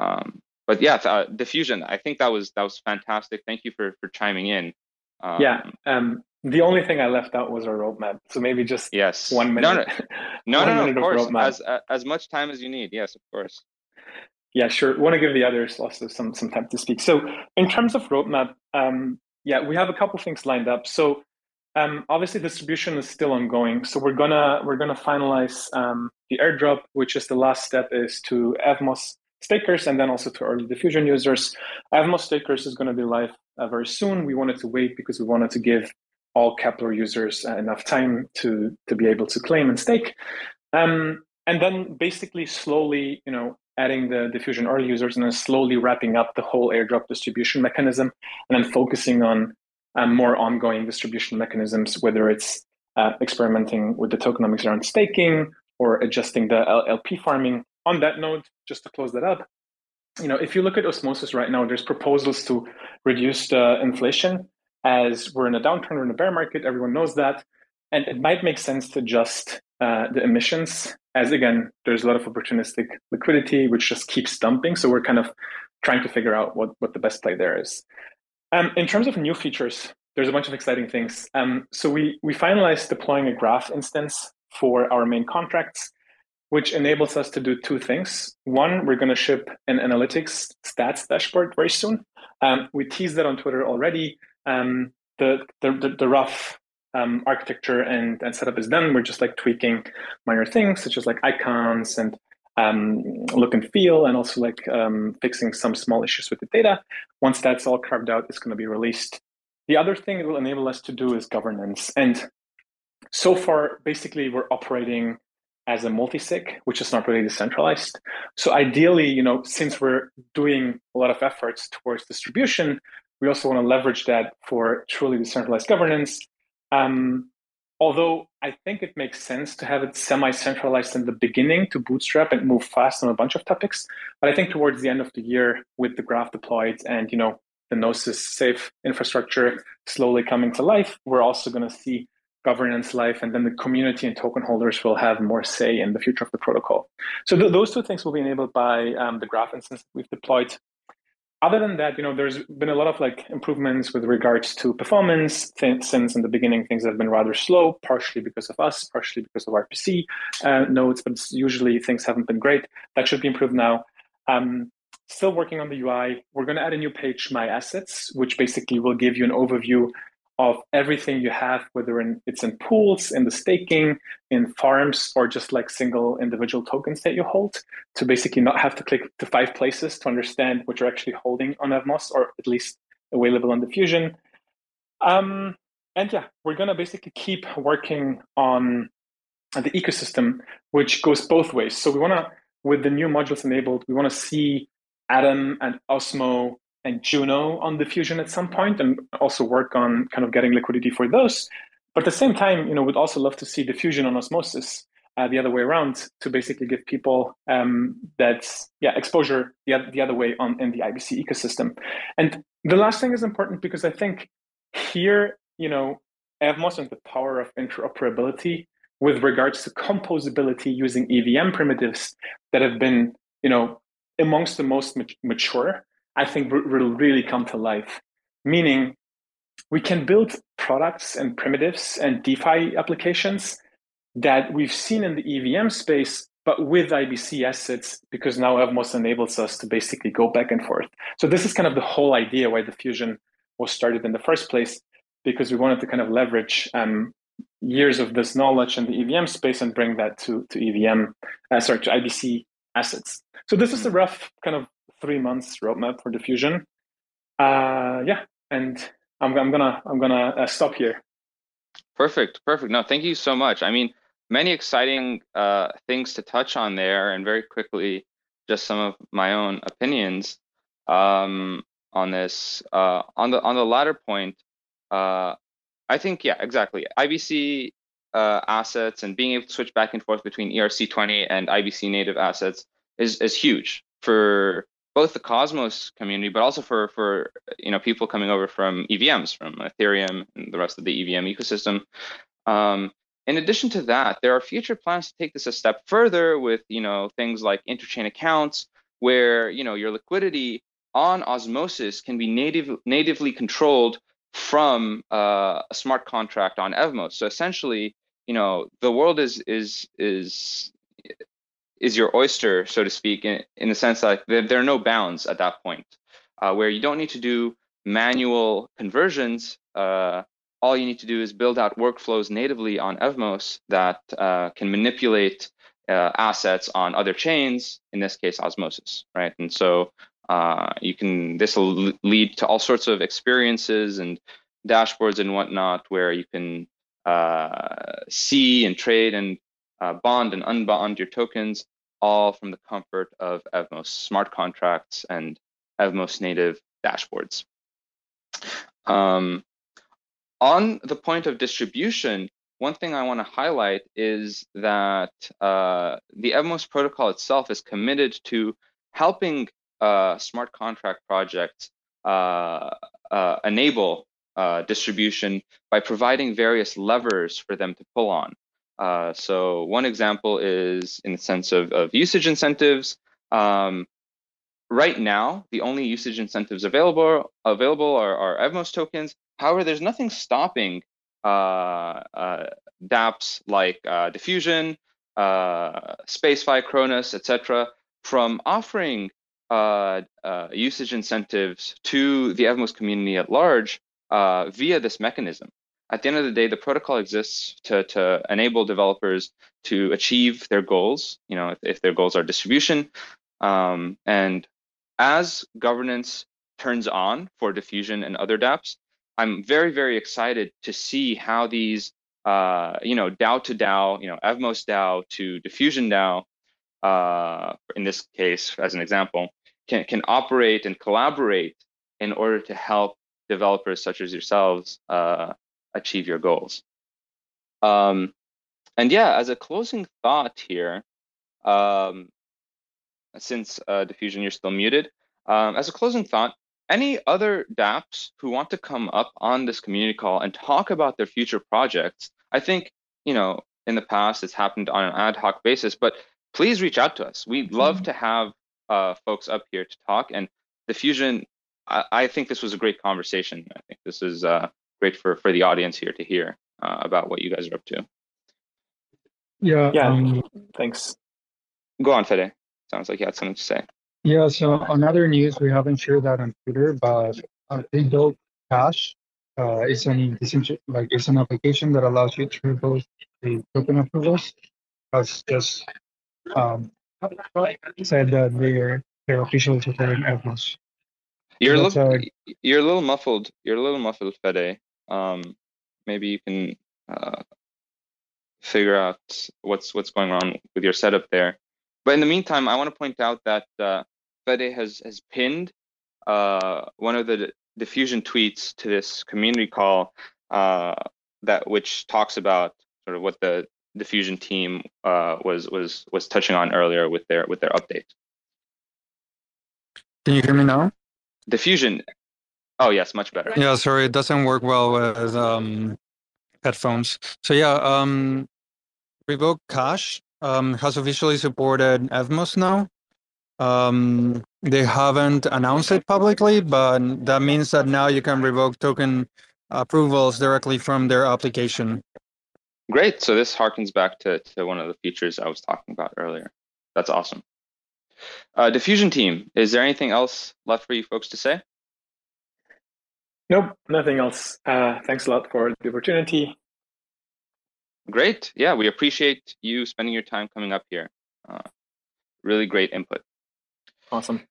Um, but yeah, uh, diffusion. I think that was that was fantastic. Thank you for for chiming in. Um, yeah. Um, the only thing I left out was our roadmap. So maybe just yes, one minute. No, no, *laughs* no, no, of course. Of as uh, as much time as you need. Yes, of course. Yeah, sure. Want to give the others also some some time to speak. So in terms of roadmap, um, yeah, we have a couple things lined up. So um, obviously distribution is still ongoing. So we're gonna we're gonna finalize um, the airdrop, which is the last step is to Evmos stakers and then also to early diffusion users. Evmos stakers is going to be live uh, very soon. We wanted to wait because we wanted to give all Keplr users uh, enough time to to be able to claim and stake. Um, and then basically slowly, you know, adding the diffusion early users and then slowly wrapping up the whole airdrop distribution mechanism and then focusing on um, more ongoing distribution mechanisms, whether it's uh, experimenting with the tokenomics around staking or adjusting the LP farming. On that note, just to close that up, you know, if you look at osmosis right now, there's proposals to reduce the inflation as we're in a downturn, we're in a bear market, everyone knows that. And it might make sense to adjust uh, the emissions as again, there's a lot of opportunistic liquidity, which just keeps dumping. So we're kind of trying to figure out what, what the best play there is. Um, in terms of new features, there's a bunch of exciting things. Um, so we, we finalized deploying a graph instance for our main contracts which enables us to do two things. One, we're going to ship an analytics stats dashboard very soon. Um, we teased that on Twitter already. Um, the, the, the, rough um, architecture and, and setup is done. We're just like tweaking minor things such as like icons and um, look and feel, and also like um, fixing some small issues with the data. Once that's all carved out, it's going to be released. The other thing it will enable us to do is governance. And so far, basically, we're operating as a multi-sig, which is not really decentralized. So ideally, you know, since we're doing a lot of efforts towards distribution, we also want to leverage that for truly decentralized governance. Um, although I think it makes sense to have it semi-centralized in the beginning to bootstrap and move fast on a bunch of topics. But I think towards the end of the year, with the graph deployed and you know the Gnosis safe infrastructure slowly coming to life, we're also going to see governance life, and then the community and token holders will have more say in the future of the protocol. So th- those two things will be enabled by um, the graph instance we've deployed. Other than that, you know, there's been a lot of like improvements with regards to performance. Th- since in the beginning, things have been rather slow, partially because of us, partially because of RPC uh, nodes, but usually things haven't been great. That should be improved now. Um, still working on the UI. We're going to add a new page, My Assets, which basically will give you an overview of everything you have, whether in, it's in pools, in the staking, in farms, or just like single individual tokens that you hold, to basically not have to click to five places to understand what you're actually holding on Evmos, or at least available on Diffusion. Um, and yeah, we're gonna basically keep working on the ecosystem, which goes both ways. So we wanna, with the new modules enabled, we wanna see Atom and Osmo and Juno on diffusion at some point and also work on kind of getting liquidity for those. But at the same time, you know, we'd also love to see diffusion on osmosis uh, the other way around to basically give people um, that yeah exposure the, the other way on in the IBC ecosystem. And the last thing is important because I think here, you know, Evmos and the power of interoperability with regards to composability using EVM primitives that have been, you know, amongst the most mature I think will really come to life. Meaning, we can build products and primitives and DeFi applications that we've seen in the EVM space, but with IBC assets, because now Evmos enables us to basically go back and forth. So this is kind of the whole idea why Diffusion was started in the first place, because we wanted to kind of leverage um, years of this knowledge in the EVM space and bring that to to EVM, uh, sorry, to IBC assets. So this is a rough kind of three months roadmap for diffusion. Uh, yeah, and I'm, I'm gonna I'm gonna uh, stop here. Perfect, perfect. No, thank you so much. I mean, many exciting uh, things to touch on there, and very quickly, just some of my own opinions. Um, on this. Uh, on the on the latter point, uh, I think yeah, exactly. IBC uh, assets and being able to switch back and forth between ERC20 and IBC native assets is is huge for both the Cosmos community, but also for for you know people coming over from EVMs, from Ethereum and the rest of the EVM ecosystem. Um, in addition to that, there are future plans to take this a step further with you know things like interchain accounts, where you know your liquidity on Osmosis can be native natively controlled from uh, a smart contract on Evmos. So essentially, you know, the world is is is is your oyster, so to speak, in, in the sense that there, there are no bounds at that point, uh, where you don't need to do manual conversions. Uh, all you need to do is build out workflows natively on Evmos that uh, can manipulate uh, assets on other chains, in this case, Osmosis, right? And so uh, you can this will lead to all sorts of experiences and dashboards and whatnot where you can uh, see and trade and uh, bond and unbond your tokens all from the comfort of Evmos smart contracts and Evmos native dashboards. Um, on the point of distribution, one thing I want to highlight is that uh, the Evmos protocol itself is committed to helping uh, smart contract projects uh, uh, enable uh, distribution by providing various levers for them to pull on. Uh, so one example is in the sense of, of usage incentives. Um, right now, the only usage incentives available available are, are Evmos tokens. However, there's nothing stopping uh, uh, dApps like uh, Diffusion, uh, SpaceFi, Cronos, etc., from offering uh, usage incentives to the Evmos community at large via this mechanism. At the end of the day, the protocol exists to, to enable developers to achieve their goals, you know, if, if their goals are distribution. Um, and as governance turns on for diffusion and other dApps, I'm very, very excited to see how these, uh, you know, DAO to DAO, you know, Evmos DAO to diffusion DAO, uh, in this case, as an example, can, can operate and collaborate in order to help developers such as yourselves uh, achieve your goals. Um, and yeah, as a closing thought here, um, since uh, Diffusion, you're still muted. Um, as a closing thought, any other dApps who want to come up on this community call and talk about their future projects, I think, you know, in the past it's happened on an ad hoc basis, but please reach out to us. We'd love mm-hmm. to have uh, folks up here to talk. And Diffusion, I, I, think this was a great conversation. I think this is uh, great for, for the audience here to hear uh, about what you guys are up to. Yeah. Yeah. Um, thanks. Go on, Fede. Sounds like you had something to say. Yeah. So on other news, we haven't shared that on Twitter, but uh, they built Cash. Uh, it's an like it's an application that allows you to revoke the token approvals. That's just um, said that they're they're officially supporting Evmos. You're a little, you're a little muffled. You're a little muffled, Fede. Um, maybe you can uh, figure out what's what's going on with your setup there. But in the meantime, I want to point out that uh, Fede has has pinned uh, one of the diffusion tweets to this community call uh, that which talks about sort of what the diffusion team uh, was was was touching on earlier with their with their update. Can you hear me now? Diffusion. Oh yes, much better. Yeah, sorry, it doesn't work well with um, headphones. So yeah, um, Revoke Cash um, has officially supported Evmos now. Um, they haven't announced it publicly, but that means that now you can revoke token approvals directly from their application. Great. So this harkens back to, to one of the features I was talking about earlier. That's awesome. Uh, diffusion team, is there anything else left for you folks to say? Nope, nothing else. Uh, thanks a lot for the opportunity. Great. Yeah, we appreciate you spending your time coming up here. Uh, really great input. Awesome.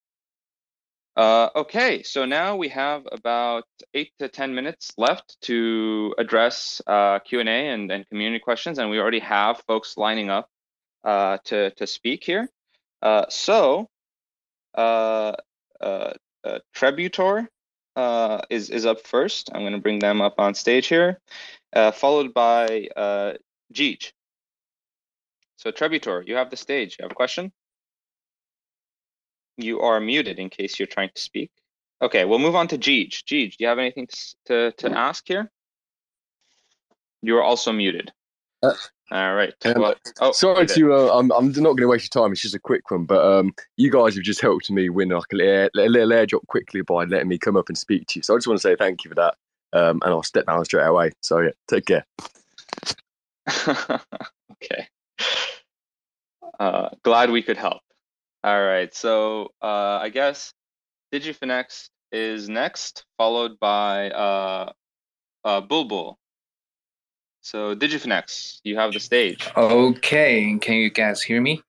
Uh, okay, so now we have about eight to 10 minutes left to address uh, Q&A and, and community questions, and we already have folks lining up uh, to, to speak here. Uh, so uh, uh, is is up first. I'm going to bring them up on stage here, uh, followed by uh, Jeej. So Tributor, you have the stage. You have a question? You are muted in case you're trying to speak. Okay, we'll move on to Jeej. Jeej, do you have anything to, to, to ask here? You are also muted. Uh, All right. um, well, oh, Sorry to, uh, I'm, I'm not going to waste your time. It's just a quick one, but um, you guys have just helped me win like a little, a little airdrop quickly by letting me come up and speak to you. So I just want to say thank you for that, um, and I'll step down straight away. So yeah, take care. *laughs* okay. Uh, glad we could help. All right. So uh, I guess Digifinex is next, followed by uh, uh, Bulbul. So Digifinex, you have the stage. Okay, can you guys hear me?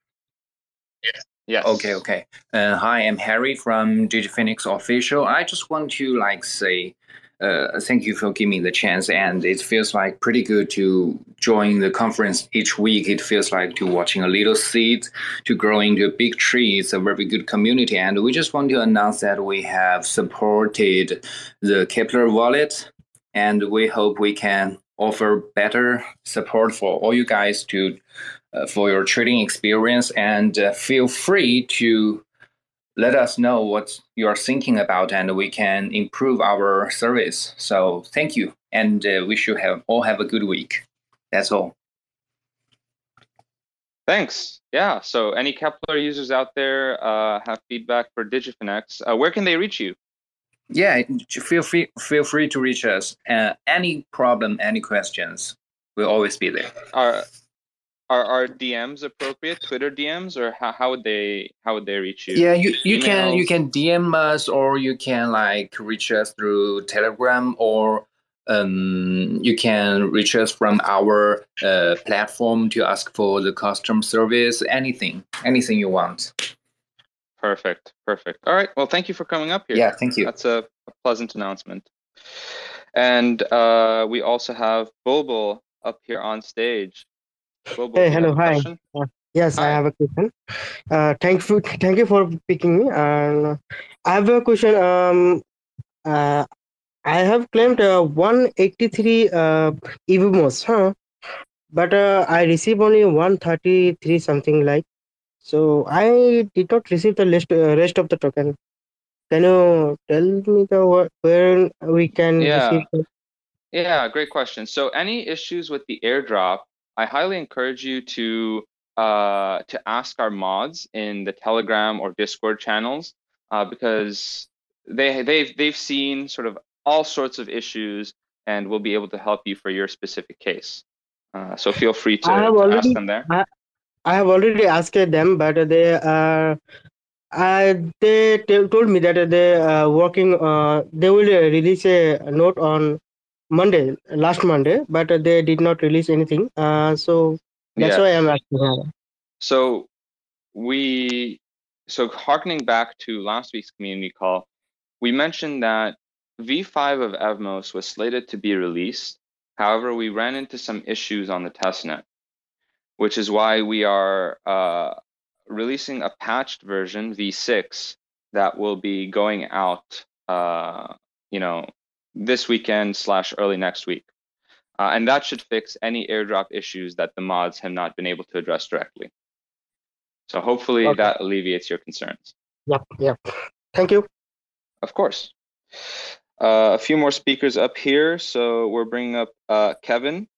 Yes. Yeah. Okay, okay. Uh, hi, I'm Harry from Digifinex Official. I just want to like say uh, thank you for giving me the chance, and it feels like pretty good to join the conference each week. It feels like to watching a little seed to grow into a big tree. It's a very good community, and we just want to announce that we have supported the Keplr wallet, and we hope we can offer better support for all you guys to uh, for your trading experience and uh, feel free to let us know what you are thinking about and we can improve our service so thank you and uh, we should have all have a good week that's all Thanks. Yeah. So any Keplr users out there uh, have feedback for Digifinex. Uh, where can they reach you? Yeah feel free feel free to reach us uh, any problem any questions we'll always be there Are are are DMs appropriate? Twitter DMs, or how, how would they how would they reach you? yeah you, you can you can dm us or you can like reach us through telegram or um, you can reach us from our uh, platform to ask for the custom service anything anything you want Perfect. Perfect. All right. Well, thank you for coming up here. yeah thank you That's a, a pleasant announcement. And uh, we also have Bulbul up here on stage. Bulbul, Hey, hello, hi. question? Yes, I have a question. Uh, thank you, thank you for picking me. And I have a question. Um, uh, I have claimed uh, 183 uh, EVMOS, huh? But uh, I received only 133 something like. So I did not receive the list uh, rest of the token. Can you tell me the wh- where we can Yeah. receive? Yeah, great question. So any issues with the airdrop, I highly encourage you to uh, to ask our mods in the Telegram or Discord channels uh, because they they've they've seen sort of all sorts of issues and will be able to help you for your specific case. Uh, so feel free to, to ask them there. I have already asked them, but they are. Uh, they t- told me that they are working. Uh, they will uh, release a note on Monday, last Monday, but they did not release anything. Uh, so that's Yeah. why I'm asking. her. So we so harkening back to last week's community call, we mentioned that V5 of Evmos was slated to be released. However, we ran into some issues on the testnet, which is why we are uh, releasing a patched version V6 that will be going out, uh, you know, this weekend slash early next week. Uh, and that should fix any airdrop issues that the mods have not been able to address directly. So hopefully Okay. that alleviates your concerns. Yep, yep. Thank you. Of course. Uh, a few more speakers up here. So we're bringing up uh, Kevin.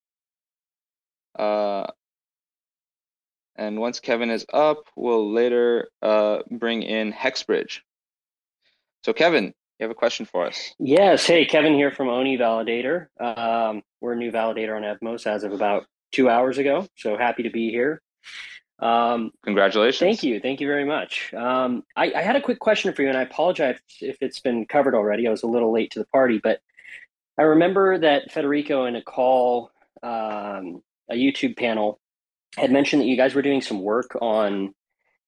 And once Kevin is up, we'll later uh, bring in Hexbridge. So Kevin, you have a question for us. Yes. Hey, Kevin here from Oni Validator. Um, we're a new validator on Evmos as of about two hours ago. So happy to be here. Um, Congratulations. thank you. Thank you very much. Um, I, I had a quick question for you, and I apologize if it's been covered already. I was a little late to the party, but I remember that Federico in a call, um, a YouTube panel, had mentioned that you guys were doing some work on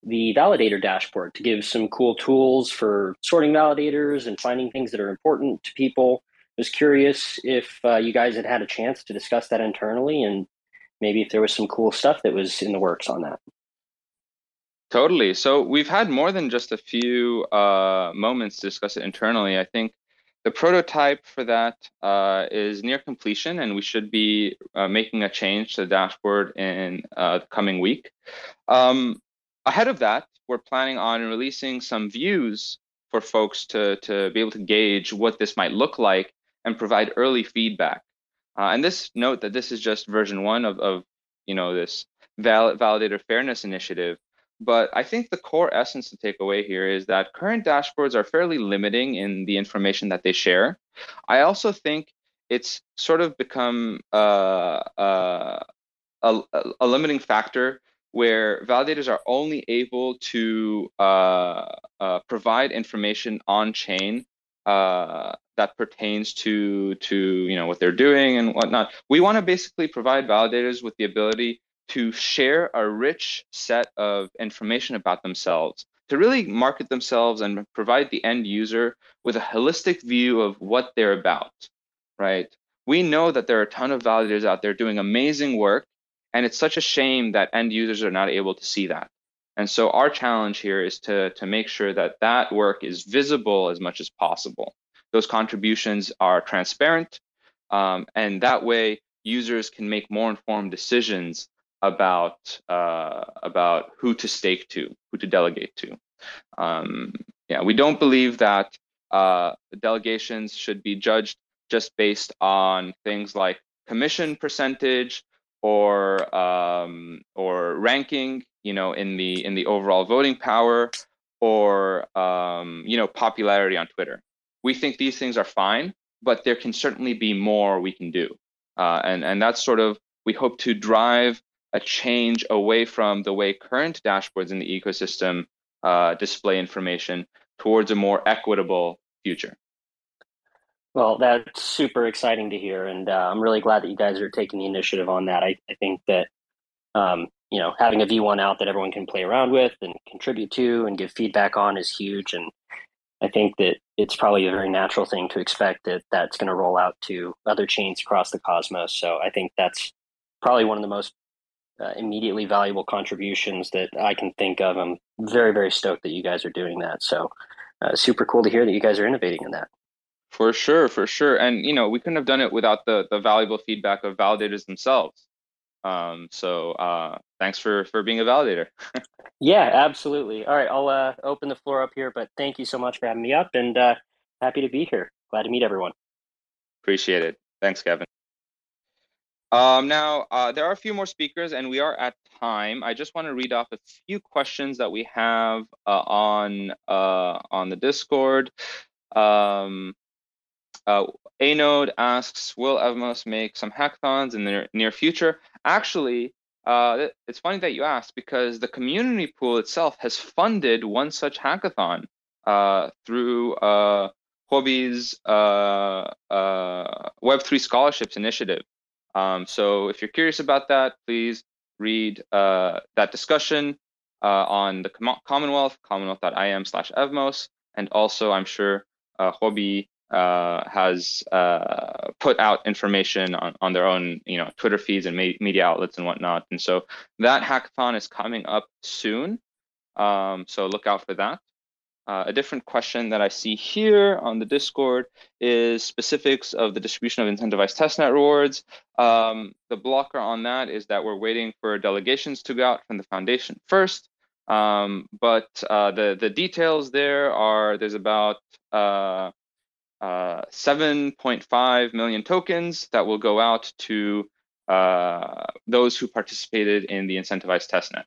the validator dashboard to give some cool tools for sorting validators and finding things that are important to people. I was curious if uh, you guys had had a chance to discuss that internally and maybe if there was some cool stuff that was in the works on that. Totally. So we've had more than just a few uh, moments to discuss it internally. I think the prototype for that uh, is near completion, and we should be uh, making a change to the dashboard in uh, the coming week. Um, ahead of that, we're planning on releasing some views for folks to, to be able to gauge what this might look like and provide early feedback. Uh, and this note that this is just version one of, of you know this val- validator fairness initiative. But I think the core essence to take away here is that current dashboards are fairly limiting in the information that they share. I also think it's sort of become uh, uh, a, a, limiting factor where validators are only able to uh, uh provide information on chain uh, that pertains to to you know what they're doing and whatnot. We want to basically provide validators with the ability to share a rich set of information about themselves, to really market themselves and provide the end user with a holistic view of what they're about, right? We know that there are a ton of validators out there doing amazing work, and it's such a shame that end users are not able to see that. And so our challenge here is to, to make sure that that work is visible as much as possible. Those contributions are transparent, um, and that way users can make more informed decisions about uh, about who to stake to, who to delegate to. Um, yeah, we don't believe that uh, delegations should be judged just based on things like commission percentage or um, or ranking, you know, in the in the overall voting power or um, you know popularity on Twitter. We think these things are fine, but there can certainly be more we can do, uh, and and that's sort of we hope to drive a change away from the way current dashboards in the ecosystem uh, display information towards a more equitable future. Well, that's super exciting to hear, and uh, I'm really glad that you guys are taking the initiative on that. I, I think that um, you know having a V1 out that everyone can play around with and contribute to and give feedback on is huge, and I think that it's probably a very natural thing to expect that that's going to roll out to other chains across the cosmos. So I think that's probably one of the most uh, immediately valuable contributions that I can think of. I'm very, very stoked that you guys are doing that. So, uh, super cool to hear that you guys are innovating in that. For sure, for sure, and you know we couldn't have done it without the the valuable feedback of validators themselves. Um, so uh, thanks for for being a validator. *laughs* yeah, absolutely. All right, I'll uh, open the floor up here, but thank you so much for having me up, and uh, happy to be here. Glad to meet everyone. Appreciate it. Thanks, Kevin. Um, now, uh, there are a few more speakers and we are at time. I just want to read off a few questions that we have uh, on uh, on the Discord. Um, uh, Anode asks, will Evmos make some hackathons in the near future? Actually, uh, it's funny that you asked because the community pool itself has funded one such hackathon uh, through uh, Web3 Scholarships Initiative. Um, so if you're curious about that, please read uh, that discussion uh, on the Com- Commonwealth, commonwealth.im slash evmos. And also, I'm sure uh, uh, has uh, put out information on, on their own, you know, Twitter feeds and media outlets and whatnot. And so that hackathon is coming up soon. Um, so look out for that. Uh, a different question that I see here on the Discord is specifics of the distribution of incentivized testnet rewards. Um, the blocker on that is that we're waiting for delegations to go out from the foundation first. Um, but uh, the the details there are there's about uh, uh 7.5 million tokens that will go out to uh, those who participated in the incentivized testnet.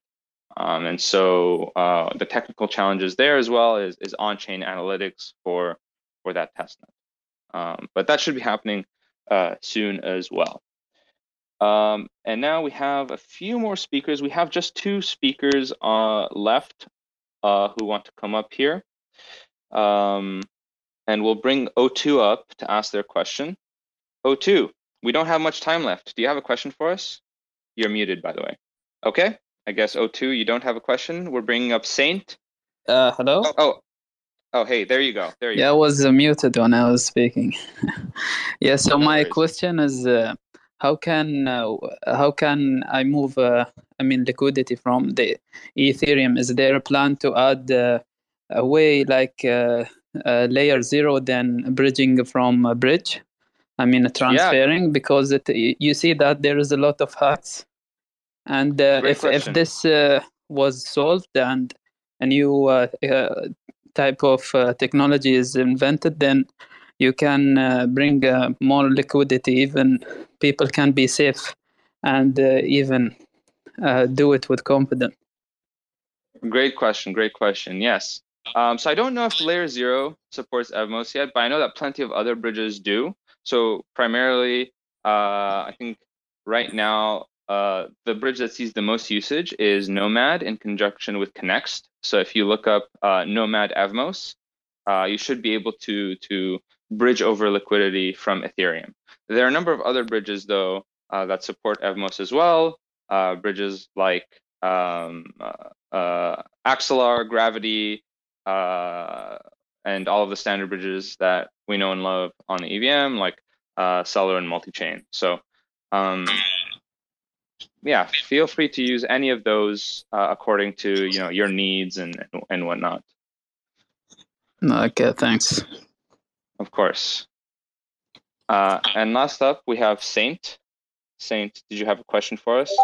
Um, and so uh, the technical challenges there as well is, is on-chain analytics for, for that testnet. Um, but that should be happening uh, soon as well. Um, and now we have a few more speakers. We have just two speakers uh, left uh, who want to come up here. Um, and we'll bring O2 up to ask their question. O2, we don't have much time left. Do you have a question for us? You're muted, by the way. Okay. I guess O2, you don't have a question. We're bringing up Saint. Uh, hello. Oh, oh, oh, hey, there you go. There you. Yeah, go. I was uh, muted when I was speaking. *laughs* yeah. So no my worries. question is, uh, how can uh, how can I move uh, I mean, liquidity from the Ethereum. Is there a plan to add uh, a way like uh, uh, layer zero, then bridging from a bridge? I mean, transferring yeah. because it, you see that there is a lot of hacks, and uh, if if this uh, was solved and a new uh, type of technology is invented, then you can uh, bring uh, more liquidity. Even people can be safe and uh, even do it with confidence. Great question great question yes. Um, so i don't know if layer zero supports evmos yet but i know that plenty of other bridges do. So primarily i think right now uh, the bridge that sees the most usage is Nomad in conjunction with Connext. So if you look up uh, Nomad Evmos, uh, you should be able to to bridge over liquidity from Ethereum. There are a number of other bridges, though, uh, that support Evmos as well. Uh, bridges like um, Axelar, Gravity, and all of the standard bridges that we know and love on the EVM, like Celer and Multichain. So, um, yeah, feel free to use any of those according to you know your needs and and whatnot. Okay, thanks. Of course. Uh, and last up, we have Saint. Saint, did you have a question for us?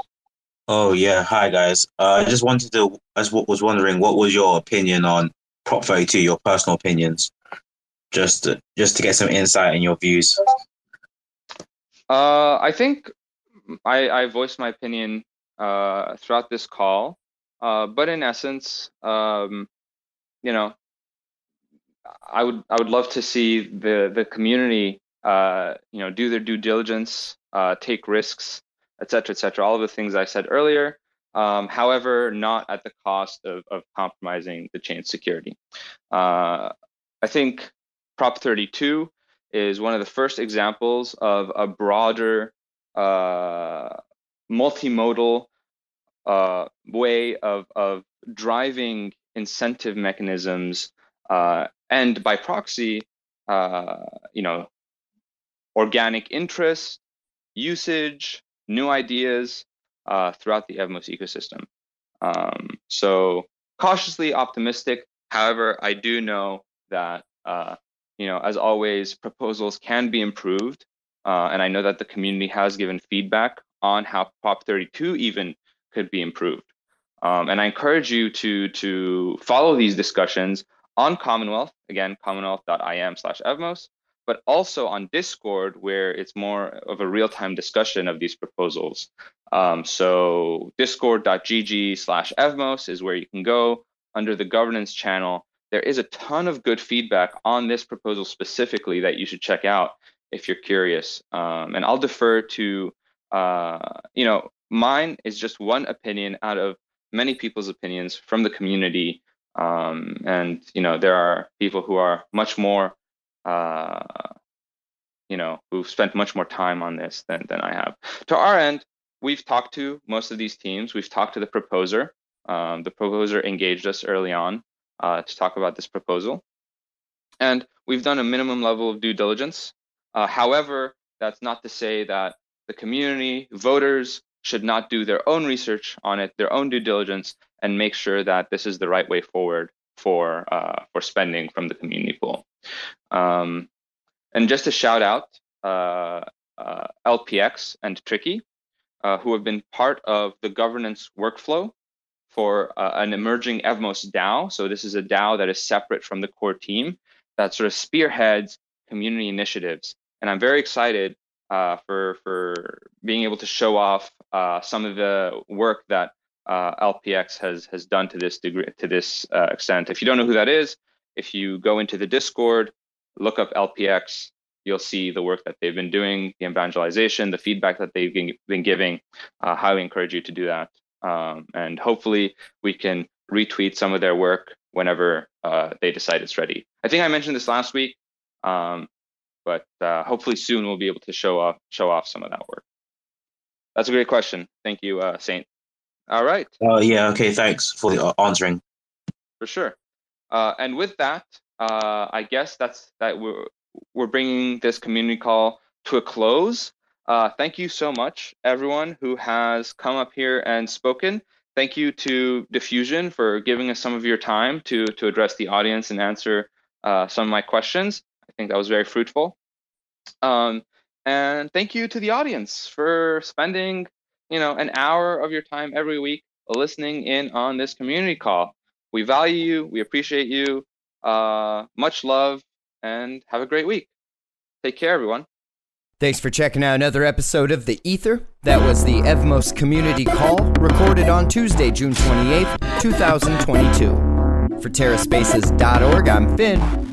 Oh yeah, hi guys. Uh, I just wanted to, I was wondering, what was your opinion on Prop 32? Your personal opinions, just to, just to get some insight in your views. Uh, I think I, I voiced my opinion uh, throughout this call, uh, but in essence, um, you know, I would I would love to see the the community uh, you know do their due diligence, uh, take risks, et cetera, et cetera. All of the things I said earlier. Um, however, not at the cost of, of compromising the chain security. Uh, I think Prop 32 is one of the first examples of a broader multimodal uh, way of, of driving incentive mechanisms uh, and by proxy, uh, you know, organic interest, usage, new ideas uh, throughout the Evmos ecosystem. Um, so cautiously optimistic. However, I do know that uh, you know, as always, proposals can be improved, uh, and I know that the community has given feedback on how Prop 32 even could be improved. Um, and I encourage you to to follow these discussions on Commonwealth, again, commonwealth.im slash evmos, but also on Discord, where it's more of a real time discussion of these proposals. Um, so discord.gg slash evmos is where you can go under the governance channel. There is a ton of good feedback on this proposal specifically that you should check out if you're curious. Um, and I'll defer to, uh, you know, mine is just one opinion out of many people's opinions from the community um, and you know there are people who are much more uh, you know who've spent much more time on this than than I have. To our end, we've talked to most of these teams. We've talked to the proposer. Um, the proposer engaged us early on uh, to talk about this proposal, and we've done a minimum level of due diligence. Uh, however, that's not to say that the community, voters, should not do their own research on it, their own due diligence, and make sure that this is the right way forward for uh, for spending from the community pool. Um, and just a shout out uh, uh, LPX and Tricky, uh, who have been part of the governance workflow for uh, an emerging Evmos DAO. So this is a DAO that is separate from the core team that sort of spearheads community initiatives. And I'm very excited uh, for for being able to show off uh, some of the work that uh, LPX has has done to this degree to this uh, extent. If you don't know who that is, if you go into the Discord, look up LPX, you'll see the work that they've been doing, the evangelization, the feedback that they've been giving. Uh, highly encourage you to do that, um, and hopefully we can retweet some of their work whenever uh, they decide it's ready. I think I mentioned this last week. Um, but uh, hopefully soon we'll be able to show off show off some of that work. That's a great question. Thank you, uh, Saint. All right. Oh uh, yeah. Okay. Thanks for the uh, answering. For sure. Uh, and with that, uh, I guess that's that we're we're bringing this community call to a close. Uh, thank you so much, everyone who has come up here and spoken. Thank you to Diffusion for giving us some of your time to to address the audience and answer uh, some of my questions. I think that was very fruitful. Um, and thank you to the audience for spending, you know, an hour of your time every week listening in on this community call. We value you. We appreciate you. Uh, much love and have a great week. Take care, everyone. Thanks for checking out another episode of The Ether. That was the Evmos Community Call, recorded on Tuesday, June 28th, 2022. For TerraSpaces.org, I'm Finn.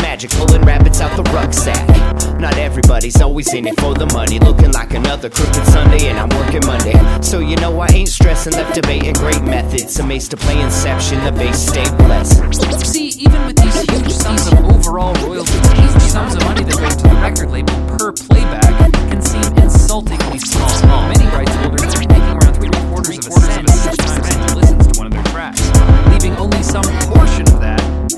magic, pulling rabbits out the rucksack. Not everybody's always in it for the money. Looking like another crooked Sunday, and I'm working Monday. So you know I ain't stressing, left debating great methods. Amazed to play Inception, the base stay blessed. See, even with these huge sums of overall royalties, these sums of money that go to the record label per playback can seem insultingly small. Many rights holders are making around three quarters of a cent each time someone listens to one of their tracks, leaving only some portion of that